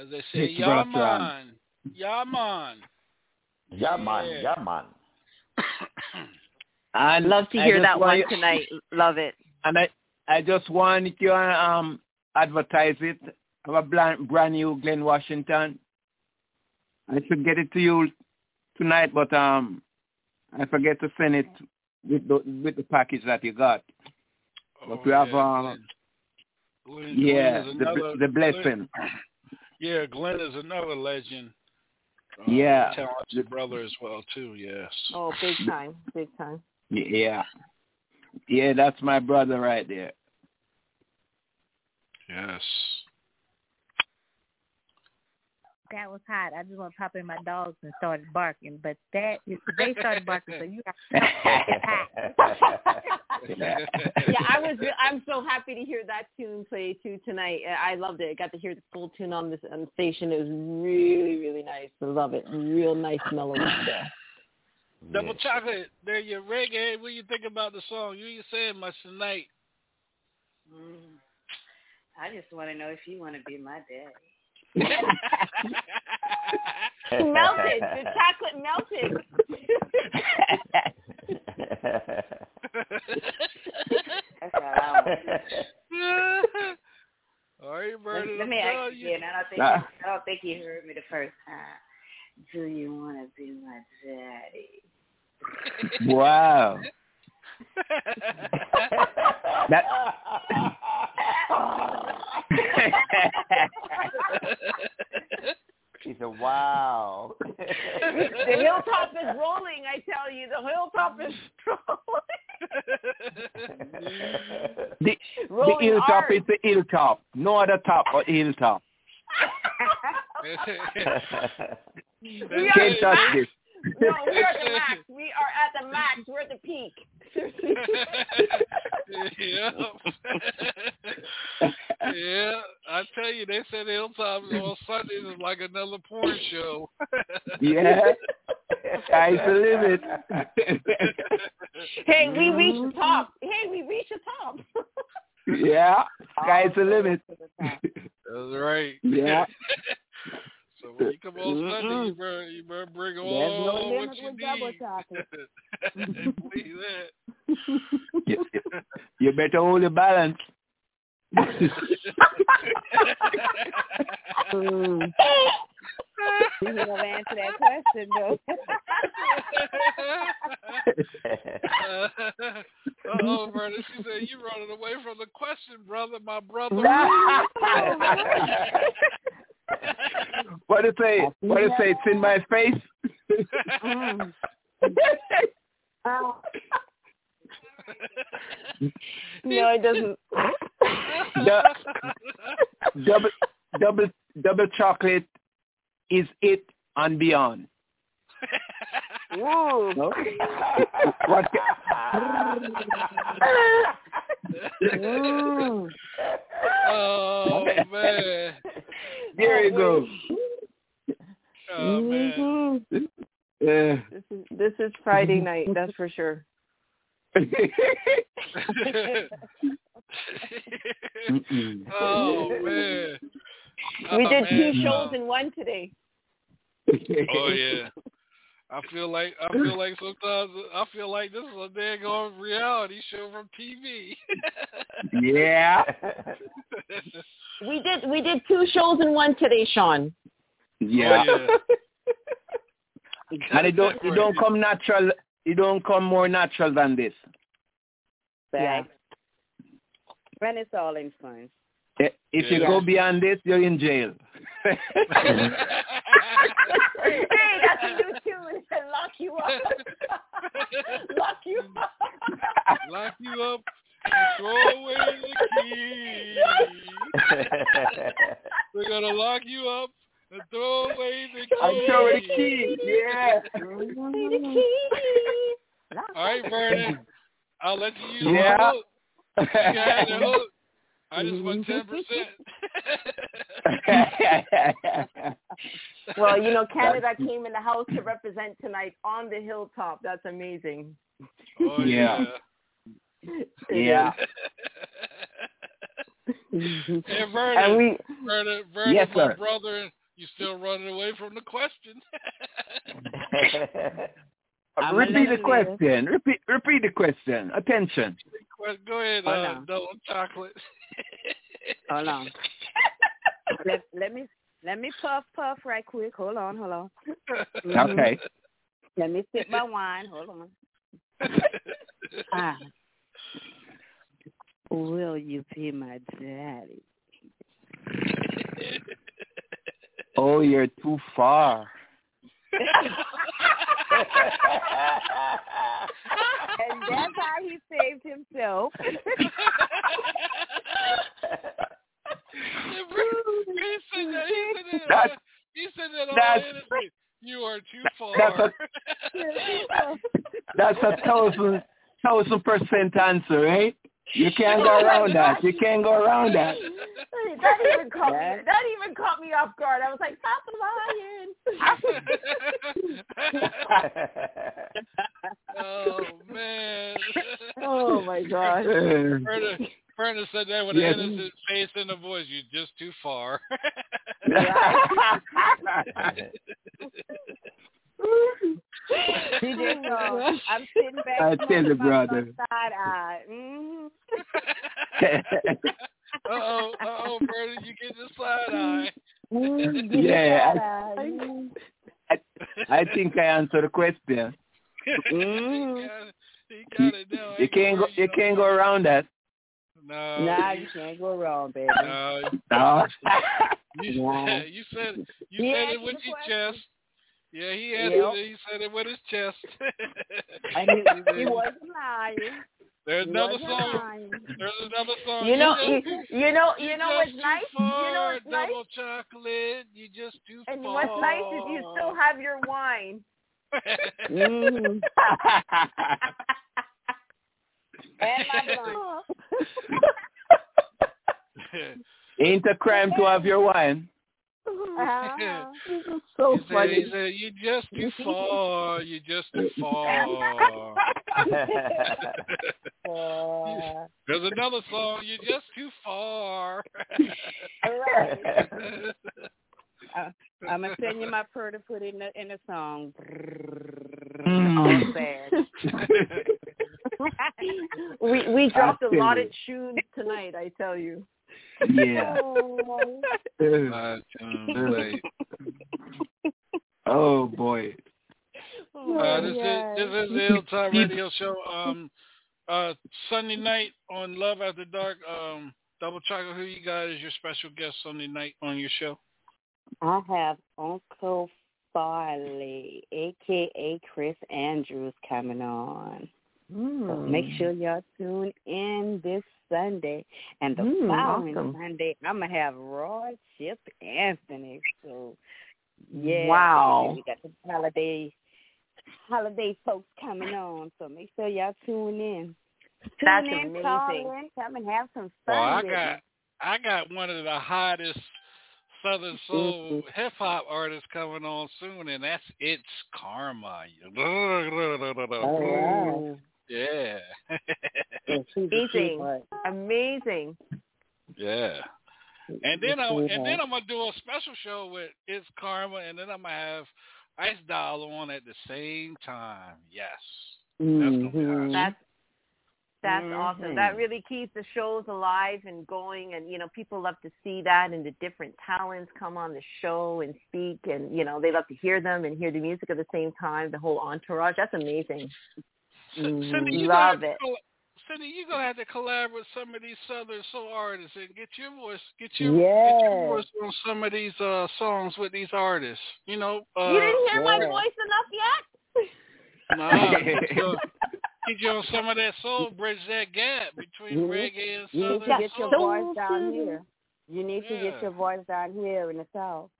As they say, It's rough, Yaman. Yaman. Yeah, man. Yeah, man. And Love to hear that one you- tonight. Love it. And I, I just want you to um advertise it. I have a brand, brand new Glen Washington. I should get it to you tonight, but um, I forget to send it with the with the package that you got. But we have uh, Glen, yeah, the another- the blessing. Yeah, Glen is another legend. Uh, Yeah. talented brother as well too. Yes. Oh, big time, big time. Yeah, yeah, that's my brother right there. Yes. That was hot. I just want to pop in my dogs and started barking, but that is they started barking, so you (laughs) got yeah, I was. I'm so happy to hear that tune play too tonight. I loved it. I got to hear the full tune on this on the station. It was really, really nice. I love it. Real nice melody there. Double chocolate. There, you reggae. What do you think about the song? You ain't saying much tonight. Mm. I just want to know if you want to be my daddy. Melted. The chocolate melted. That's (laughs) all I want. All right, Let, Bernie. let me I'm ask telling you again. I don't think Nah. I don't think you heard me the first time. Do you want to be my daddy? Wow. (laughs) That (laughs) (laughs) He said, wow. the hilltop is rolling. I tell you, the hilltop is rolling. the, rolling the hilltop hard. is the hilltop. No other top but hilltop. (laughs) We are Can't touch this. No, we are at the max. (laughs) We are at the max. We're at the peak. Seriously. yeah. (laughs) yeah. I tell you, they said Hilltops on Sundays is like another porn show. (laughs) Yeah. Sky's the limit. hey, we reached the top. Hey, we reached the top. yeah. Sky's the limit. That's right. Yeah. So when you come on Sunday, you better, you better bring There's all no what you with double need. chocolate. That. You, you better hold your balance. Mm. You never answer that question though. uh oh, brother. She said you're running away from the question, brother. My brother. (laughs) what do you say? What do you say? It's in my face. Mm. no, it doesn't. Du- double, double, double chocolate is it and beyond. Ooh. No? (laughs) what? (laughs) Mm. (laughs) oh man. There you go. Oh man. (laughs) Yeah. This is this is Friday night. That's for sure. (laughs) Oh man. We Oh, did two man. shows in one today. Oh yeah. I feel like I feel like sometimes I feel like this is a daggone reality show from TV. (laughs) yeah. (laughs) We did we did two shows in one today, Sean. Yeah. Oh, And it don't it don't come natural it don't come more natural than this. Yeah. When it's all in fun. Eh, If you Yeah. go beyond this, you're in jail. (laughs) hey, that's a new tune. Lock you up. (laughs) Lock you up. Lock you up and throw away the key. We're gonna lock you up and throw away the key. I'm throwing the key. Yeah. All right, Vernon. I'll let you use Yeah. the hook. You can have the hook. I just want mm-hmm. ten percent. (laughs) Well, you know, Canada came in the house to represent tonight on the hilltop. That's amazing. Oh Yeah. yeah. yeah. (laughs) Hey, And we Vernon, Vernon, Yes, my sir. brother, you still running away from the question? (laughs) I'm repeat the little question. Repeat repeat the question. Attention. Go ahead, Hold uh, on. double chocolate. Hold on. (laughs) let, let me let me puff puff right quick. Hold on, hold on. Mhm. (laughs) Okay. Let me sip my wine. Hold on. (laughs) Ah. Will you be my daddy? Oh, you're too far. And that's how he saved himself. he said that. He said that. Uh, that's- he said that all that's- innocent. You are too far. (laughs) That's a, That's a thousand thousand percent answer, right? You can't go around that. You (laughs) can't go around that. that even caught me. That even caught me off guard. I was like, "Stop lying." (laughs) oh man. oh my gosh. (laughs) Verna, Verna said that with Yes. an innocent face and a voice. You're just too far. (laughs) DJ Shaw, I'm sitting back. I tell you, my brother. Side eye. Mm-hmm. (laughs) uh oh, uh oh, Verna, you get the side eye. yeah, I. I, I think I answered the question. Mm. (laughs) he got it. He got it You can't go. You can't go around that. No. Nah, you can't go wrong, baby. No. No. You, you said you He said it with your question. chest. Yeah, he answered Yep. it. He said it with his chest. (laughs) And he, he wasn't lying. There's another song. mine. There's another song. You know, just, you, you know, you know just what's too nice. You know far, what's nice. double chocolate. You just too And far. what's nice is you still have your wine. (laughs) Mm. and my (laughs) blunt. Ain't a crime to have your wine. (laughs) (laughs) Uh-huh. so he said, funny. he said, you just too far. You just too far. Uh, (laughs) There's another song. You just too far. I'm gonna send you my prayer to put in the in the song. Mm. Sad. we we dropped a lot of it. tunes tonight. I tell you. Yeah. Not too late. oh boy. Uh, this is this is the Hilltop Radio Show. Um, uh, Sunday night on Love After Dark. Um, Double Chocolate. Who you got as your special guest Sunday night on your show? I have Uncle Farley, aka Chris Andrews, coming on. So make sure y'all tune in this Sunday. And the Mm, following awesome. Sunday, I'm going to have Roi Chip Anthony. So, yeah. Wow. We got the holiday holiday folks coming on. So make sure y'all tune in. Tune That's in, call in, come and have some fun Well, I with got me. I got one of the hottest Southern soul hip hop artists coming on soon, and that's it's Karma. Oh, Yeah, wow. She's a Amazing. sweetheart. Amazing. yeah. And then I and then I'm gonna do a special show with It's Karma, and then I'm gonna have Ice Doll on at the same time. Yes, that's gonna be Mhm. hot. That's that's Mhm. awesome. That really keeps the shows alive and going, and you know people love to see that, and the different talents come on the show and speak, and you know they love to hear them and hear the music at the same time. The whole entourage. That's amazing. C- Cindy, you Love gonna have it. to colla- Cindy, you're gonna have to collab with some of these Southern soul artists and get your voice, get your, get Yes. your voice on some of these uh songs with these artists. You know, uh, you didn't hear my voice enough yet. Nah, (laughs) get you, get you on some of that soul, bridge that gap between Mhm. reggae and You need southern to get your soul. voice down here. You need to get your voice down here in the South.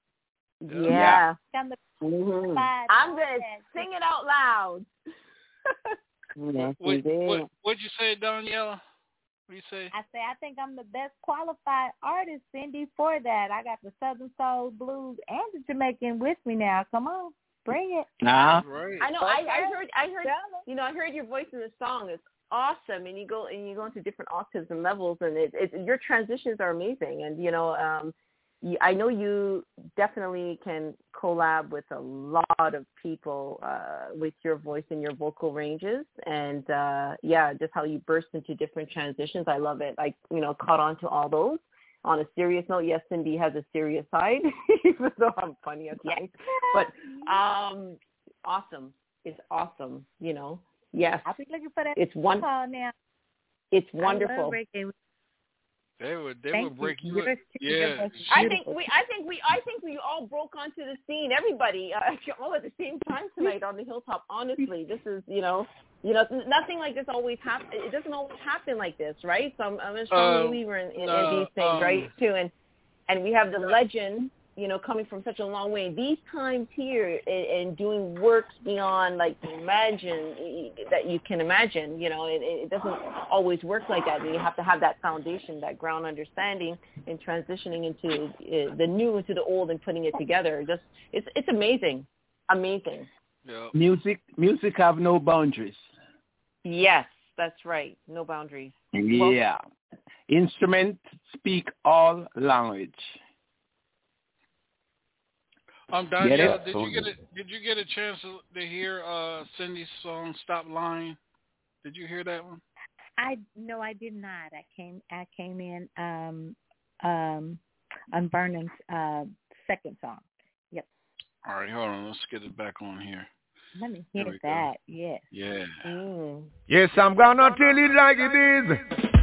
Yeah. I'm the Mm-hmm. I'm gonna sing it out loud. (laughs) Yes, What, indeed. what, what'd you say, Danielle? What you say? I say I think I'm the best qualified artist, Cindy, for that. I got the Southern Soul Blues and the Jamaican with me now. Come on, bring it. Nah. Right. I know. I, I heard. I heard. You know, I heard your voice in the song. It's awesome, and you go and you go into different octaves and levels, and it, it your transitions are amazing. And you know, um, you, I know you definitely can collab with a lot of people uh, with your voice and your vocal ranges, and uh, yeah, just how you burst into different transitions. I love it. I you know caught on to all those. On a serious note, yes, Cindy has a serious side, (laughs) even though I'm funny at times. But um, awesome. It's awesome. You know, yes, I'll be looking for that it's one. now. It's wonderful. Reggae. They would they Thank would break you. you. Yours too. Your Yeah. I think we, I think we, I think we all broke onto the scene. Everybody, uh, (laughs) all at the same time tonight on the hilltop. Honestly, this is, you know, you know, nothing like this always happen. It doesn't always happen like this, right? So I'm, I'm a strong Uh, believer in, in, no, in these things, um, right? Too, and and we have the legend, you know, coming from such a long way. These times here and, and doing works beyond like imagine that you can imagine. You know, it, it doesn't always work like that. You have to have that foundation, that ground understanding, and transitioning into uh, the new into the old and putting it together. Just it's it's amazing, amazing. Yeah. Music music have no boundaries. Yes, that's right. No boundaries. Yeah. Instrument speak all language. Um, Get Danielle, it? did you get a did you get a chance to, to hear uh Cindy's song "Stop Lying"? Did you hear that one? I no, I did not. I came I came in um um on Vernon's uh second song. Yep. All right, hold on. Let's get it back on here. Let me hear we go. that. Yes. Yeah. Mm. Yes, I'm gonna tell it like it is.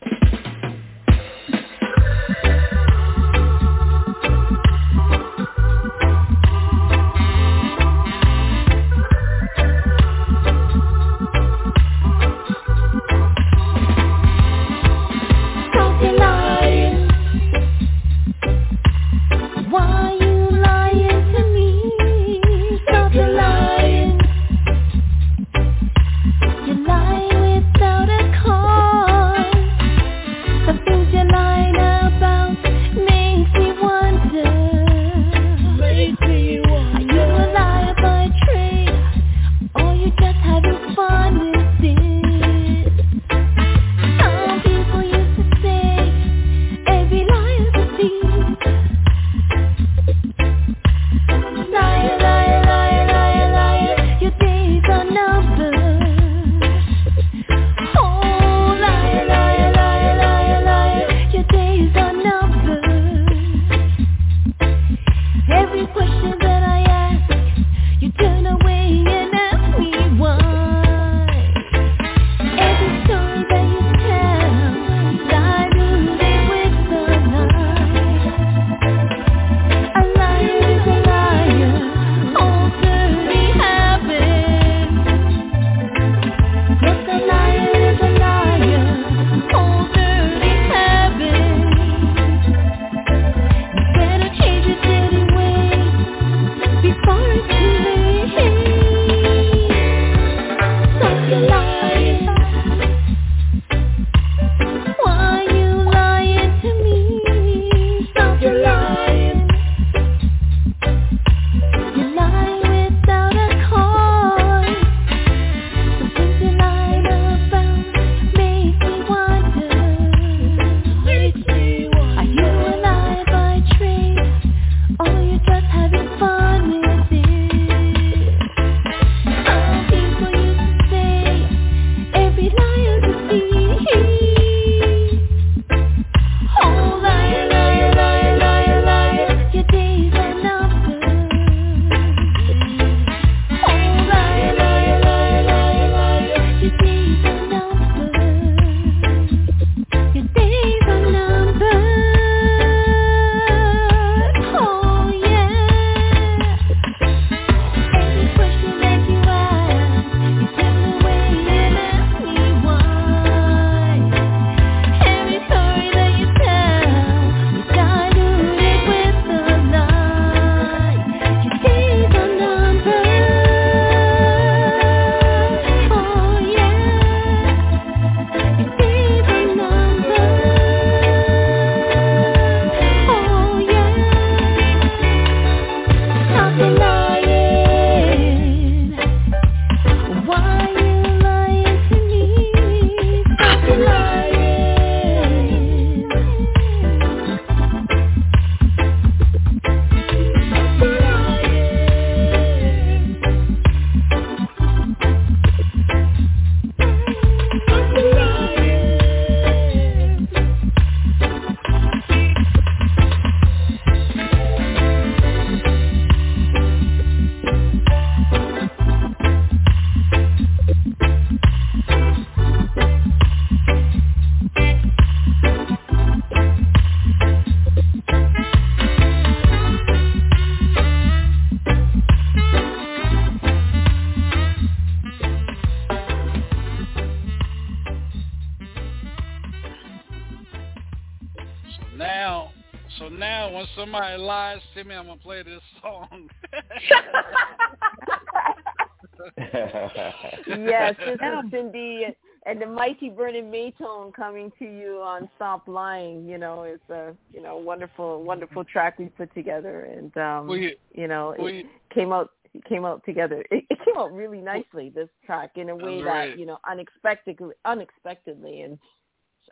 Maytone coming to you on Stop Lying. You know, it's a you know wonderful, wonderful track we put together, and um, Well, you- you know, well, it you- came out it came out together. It, it came out really nicely. This track in a way Right. that you know unexpectedly, unexpectedly, and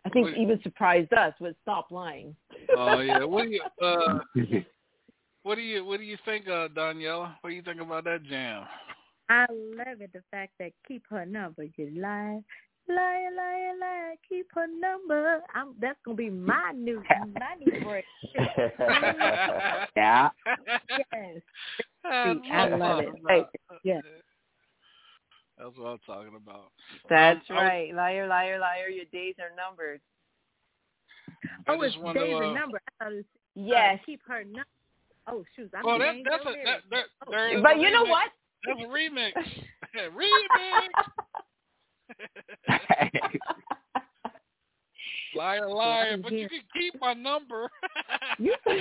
I think Well, even surprised us with Stop Lying. Oh yeah. What do you (laughs) uh (laughs) what do you what do you think, uh Daniela? What do you think about that jam? I love it. The fact that keep her number, you lie, liar, liar, liar, keep her number. I'm that's gonna be my new (laughs) my new break. Yeah. yes. That's I what I'm love it. talking Hey, about. That's what I'm talking about. That's Um, I- right, liar, liar, liar. Your days are numbered. I Oh, it's days wanna, Dave's uh, number. I thought it was uh, Yes. keep her number. Oh shoot, I'm Well, that, that's a over that, that, there is But a you know remix. what? That's a remix. (laughs) remix. (laughs) (laughs) liar, liar. But you can keep my number. You (laughs) (laughs)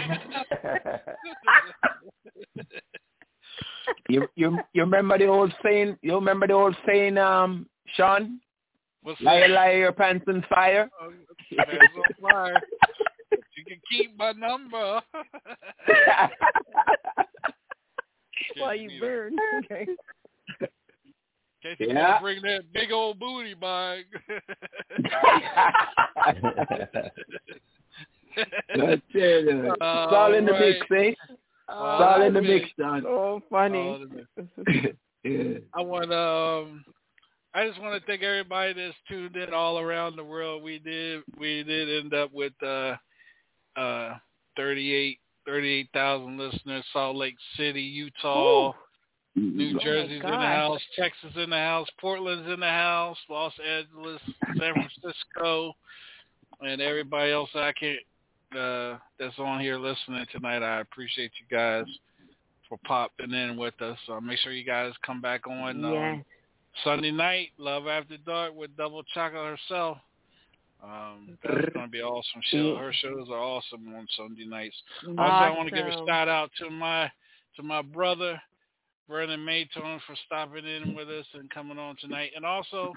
You you you remember the old saying? You remember the old saying, um, Sean? What's Liar, that? liar, your pants on fire. Oh, That's on fire. You can keep my number. While you burn. Okay. In case you Yeah. wanna bring that big old booty back. I tell you, it's all in the right. mix, eh? It's Oh, all in the mix. mix, Sean. So funny. All in the- yeah. (laughs) I want um I just want to thank everybody that's tuned in all around the world. We did we did end up with uh uh 38 38,000 listeners, Salt Lake City, Utah, New Oh Jersey's in the house, Texas in the house, Portland's in the house, Los Angeles, San Francisco, and everybody else I can't uh that's on here listening tonight. I appreciate you guys for popping in with us. Uh, make sure you guys come back on um, Sunday night, Love After Dark with Double Chocolate herself. Um, that's going to be awesome. Show. Her shows are awesome on Sunday nights. Also, I want to give a shout out to my to my brother Vernon Maytone for stopping in with us and coming on tonight, and also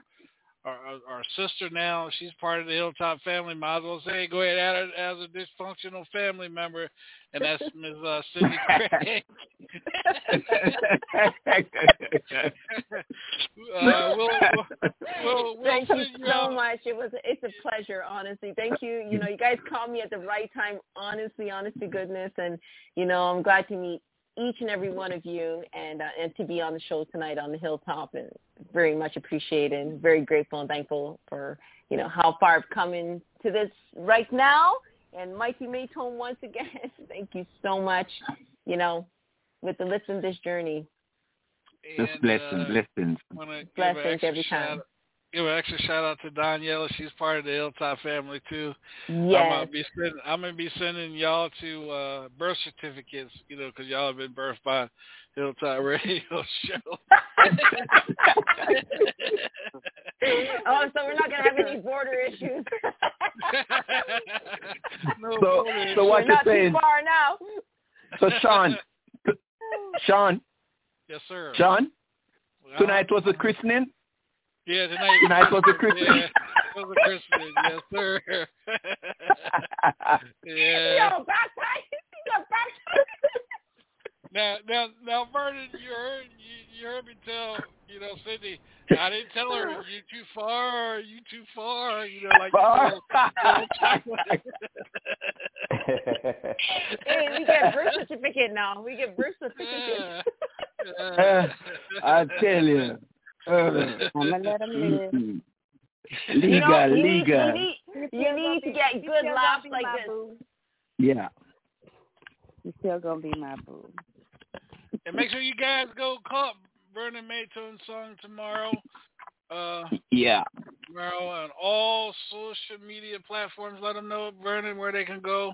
our, our, our sister now. She's part of the Hilltop family. Might as well say go ahead add her as a dysfunctional family member, and that's (laughs) Ms. Uh, Cindy Craig. (laughs) uh, we'll, we'll, we'll, Thank you so out- much. It was it's a pleasure, honestly. Thank you. You know, you guys called me at the right time, honestly, honest to goodness, and you know, I'm glad to meet each and every one of you and uh, and to be on the show tonight on the hilltop and very much appreciated, and very grateful and thankful for you know how far I've come into this right now. And Mikey Maytone once again, (laughs) thank you so much. You know, with the listen this journey. Just blessings, uh, blessings. Blessings an extra every shout- time. Give an extra shout out to Daniela. She's part of the Hilltop family too. I'm gonna be sending. I'm gonna be sending y'all to uh, birth certificates. You know, because y'all have been birthed by Hilltop (laughs) Radio Show. (laughs) oh, so we're not gonna have any border issues. (laughs) no, So, border so what we're you not saying? too far now. So Sean, Sean, Yes, sir. Sean, Well, tonight was a christening. Yeah, tonight. (laughs) Tonight was a christening. Yeah, it was a christening. Yes, sir. (laughs) yeah. Yo, baptized. He got baptized. Now, now, now, Vernon, you heard you, you heard me tell you know Cindy. I didn't tell her (laughs) you too far, you too far. You know, like Far? you told- told we get birth certificate now. We get birth certificate. Uh, I tell you. Uh, I'ma let him live. mm, you legal, know, you need, legal. you need, you need to get good laughs like this. Yeah. You're still gonna be my boo. and make sure you guys go call Vernon Maytone song tomorrow. Uh, Yeah. tomorrow on all social media platforms. Let them know Vernon where they can go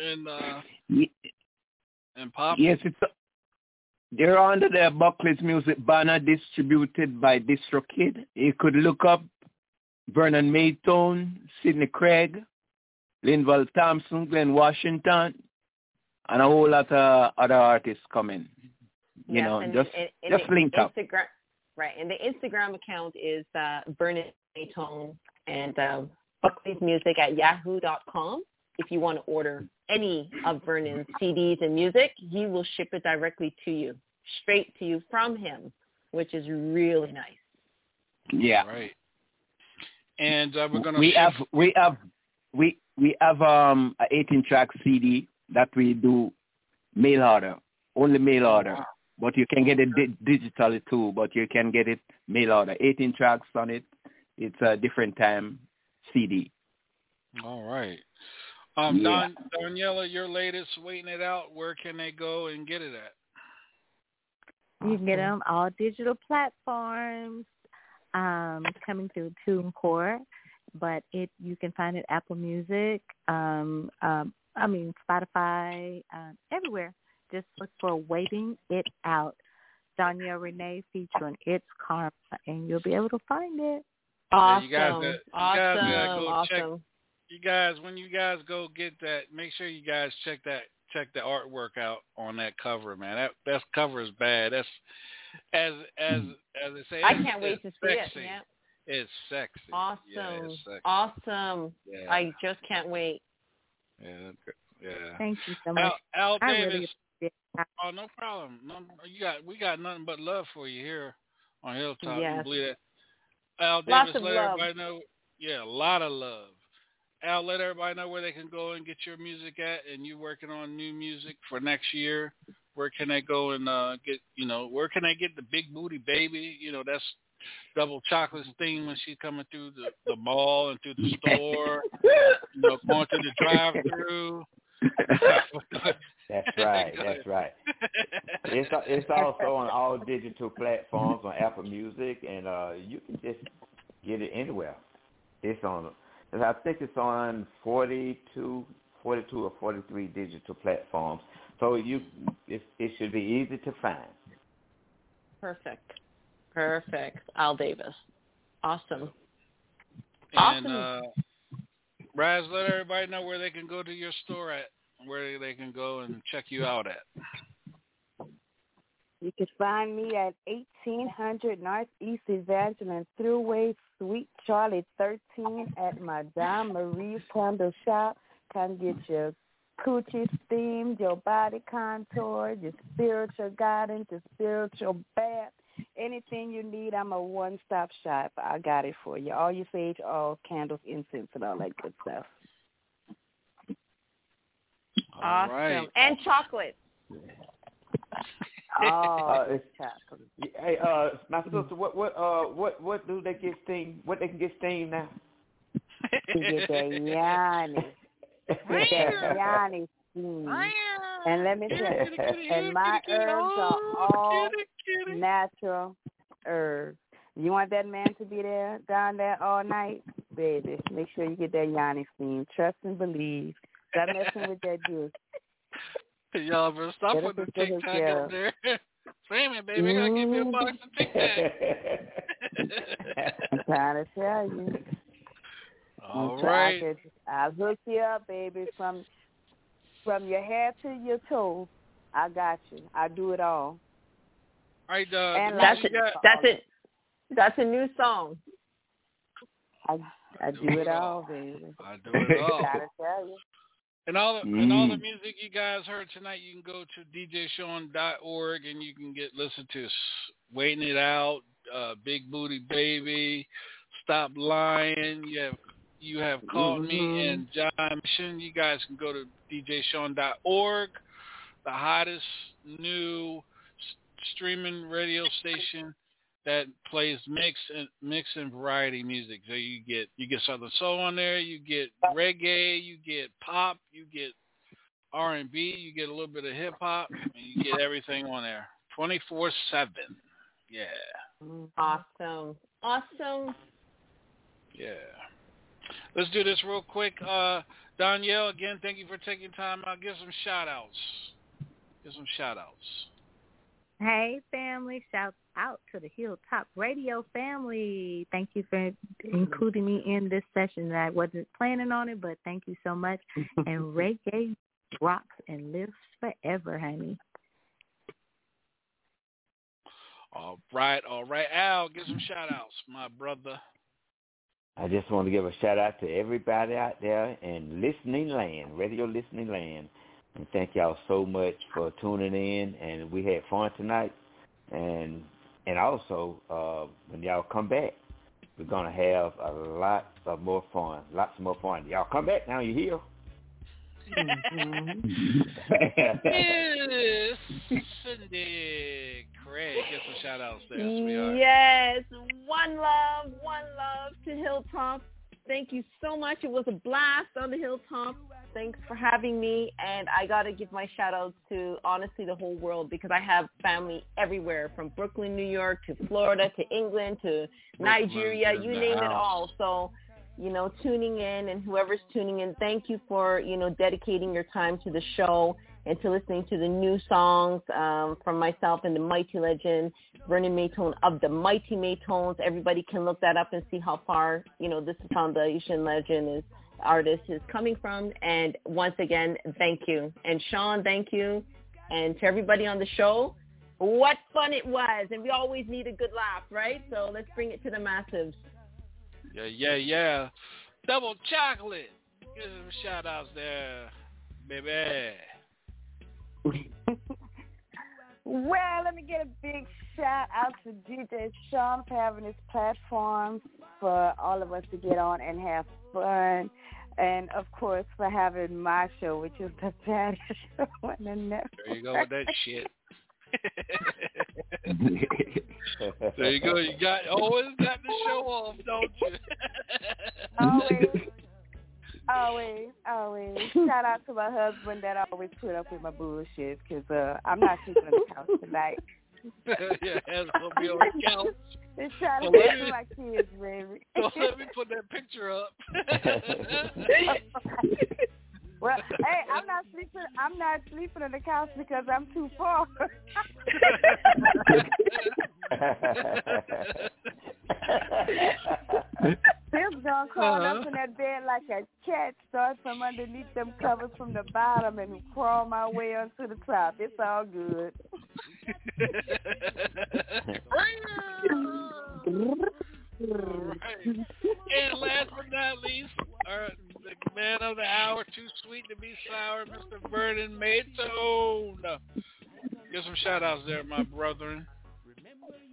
and uh Ye- and pop. Yes, it's they're under the Buckley's Music banner distributed by DistroKid. You could look up Vernon Maytone, Cindy Craig, Linval Thompson, Glen Washington, and a whole lot of other artists coming. You Yes, know, just and, and just link up. Instagram, right? And the Instagram account is uh, Vernon Tone and uh, Buckley's Music at yahoo.com. If you want to order any of Vernon's CDs and music, he will ship it directly to you, straight to you from him, which is really nice. Yeah. Right. And uh, we're gonna we ship- have we have we we have um a 18 track CD that we do mail order, only mail order. But you can get it di- digitally too. But you can get it mail order. 18 tracks on it. It's a different time CD. All right. Um, Yeah. Don Daniela, your latest, waiting it out. Where can they go and get it at? You can get them all digital platforms, um, coming through TuneCore, but it you can find it Apple Music, um, um, I mean Spotify, um, everywhere. Just look for "Waiting It Out," Danielle Renee featuring "It's Karma," and you'll be able to find it. Yeah, Awesome. you guys, got- you guys gotta awesome. go check. awesome. You guys, when you guys go get that, make sure you guys check that check the artwork out on that cover, man. That that cover is bad. That's as as hmm. as they say. I can't wait it's to see it. sexy. Yeah. It's sexy. Awesome. Yeah, it's sexy. Awesome. Yeah. I just can't wait. Yeah. Yeah. Thank you so much. Al, Al I Davis. really appreciate. Oh, no problem. No, you got we got nothing but love for you here on Hilltop. You Yes. believe that? Al Lots Davis, of let love. everybody know. Yeah, a lot of love. Al, let everybody know where they can go and get your music at, and you working on new music for next year. Where can they go and uh, get? You know, where can they get the big booty baby? You know, that's double chocolate's theme when she's coming through the, the mall and through the store. you know, going to the drive-through. That's (laughs) right. That's right. It's it's also on all digital platforms on Apple Music, and uh, you can just get it anywhere. It's on. I think it's on 42, 42 or 43 digital platforms. So you, it, it should be easy to find. Perfect. Perfect. Al Davis. Awesome. And Awesome. uh, Raz, let everybody know where they can go to your store at, where they can go and check you out at. You can find me at 1800 Northeast Evangeline Thruway, Suite Charlie 13 at Madame Marie's Candle Shop. Come get your coochie steamed, your body contoured, your spiritual guidance, your spiritual bath. Anything you need, I'm a one-stop shop. I got it for you. All your sage oils, candles, incense, and all that good stuff. All awesome. right. And chocolate. (laughs) Oh, Uh, it's- chocolate. Hey, uh, my sister, what what uh what what do they get steamed? What they can get steamed now? You get that yoni. (laughs) Get that yoni steam. And let me tell you, and my herbs are all natural herbs. You want that man to be there down there all night, baby? Make sure you get that yoni steam. Trust and believe. Stop messing with that juice. (laughs) Y'all better stop Better putting the take Tic Tac care up of. there. (laughs) Damn it, baby, I gotta give me a box of Tic Tac. (laughs) I'm trying to tell you. All I'm right. To, I'll hook you up, baby, from from your head to your toes. I got you. I do it all. All right, uh, And That's music it. got- That's it. That's a new song. I I do it all, baby. I do it all. Gotta tell you. And all the and all the Mm. music you guys heard tonight, you can go to djshawn.org and you can get listen to S- "Waiting It Out," uh, "Big Booty Baby," "Stop Lying." You have you have called me Mhm. and John Mission. You guys can go to djshawn.org, the hottest new s- streaming radio station that plays mix and mix and variety music. So you get you get Southern Soul on there, you get reggae, you get pop, you get R and B, you get a little bit of hip hop, and you get everything on there, twenty four seven. Yeah, Awesome. Awesome. yeah. Let's do this real quick. Uh, Danielle, again, thank you for taking time out. Give some shout outs. Give some shout outs. Hey, family. Shout out to the Hilltop Radio family. Thank you for including me in this session. I wasn't planning on it, but thank you so much. and (laughs) reggae rocks and lives forever, honey. All right, all right. Al, give some shout outs, my brother. I just want to give a shout out to everybody out there in listening land, radio listening land. And thank y'all so much for tuning in. And we had fun tonight. And and also, uh, when y'all come back, we're gonna have a lot of more fun. Lots of more fun. Y'all come back now. You hear? Yes, (laughs) Cindy (laughs) (laughs) Craig. Get some shout outs there. Yes, one love, one love to Hilltop. Thank you so much. It was a blast on the Hilltop. Thanks for having me. And I got to give my shout outs to honestly the whole world because I have family everywhere from Brooklyn, New York to Florida to England to Nigeria, you name it all. So, you know, tuning in and whoever's tuning in, thank you for, you know, dedicating your time to the show and to listening to the new songs um, from myself and the Mighty Legend, Vernon Maytone of the Mighty Maytones. Everybody can look that up and see how far, you know, this foundation legend is artist is coming from. And once again, thank you. And Sean, thank you. And to everybody on the show, what fun it was. And we always need a good laugh, right? So let's bring it to the masses. Yeah, yeah, yeah. Double chocolate. Give some shout outs there, baby. Well, let me get a big shout out to DJ Sean for having this platform for all of us to get on and have fun. And of course for having my show, which is the Patty (laughs) Show on the network. There you go with that shit. (laughs) there you go. You got oh, always got to show off, don't you? Always, always, always. (laughs) Shout out to my husband that always put up with my bullshit because uh, I'm not sleeping on the couch tonight. (laughs) yeah, it's gonna be on the couch. (laughs) So out let to me- my kids, baby. So let me put that picture up. well, hey, I'm not sleeping. I'm not sleeping on the couch because I'm too far. Phil's gonna crawl Uh-huh. up in that bed like a cat, start from underneath them covers from the bottom and crawl my way onto the top. It's all good. And last but not least, our, the man of the hour, too sweet to be sour, Mr. Vernon Maytone. Give some shout outs there, my brethren.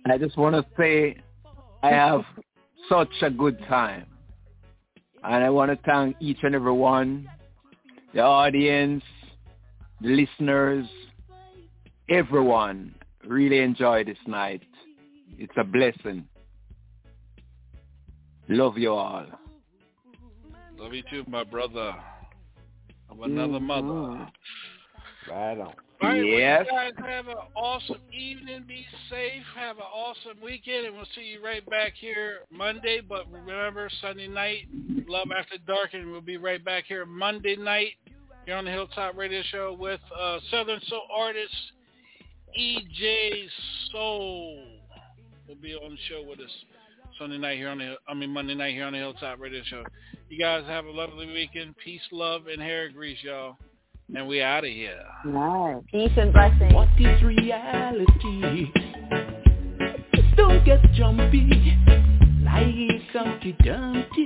I just want to say I have such a good time. And I want to thank each and every one, the audience, the listeners, everyone. Really enjoy this night. It's a blessing. Love you all. Love you too, my brother. Of another mother. Mm-hmm. Right on. All right, Yes. well, you guys have an awesome evening. Be safe. Have an awesome weekend, and we'll see you right back here Monday. But remember, Sunday night, Love After Dark, and we'll be right back here Monday night here on the Hilltop Radio Show with uh, Southern Soul artist EJ Soul. We'll be on the show with us Sunday night here on the, I mean Monday night here on the Hilltop Radio Show. You guys have a lovely weekend. Peace, love, and hair grease, y'all. And we out of here. Nice. Peace and blessings. What is reality? Don't get jumpy like Humpty Dumpty.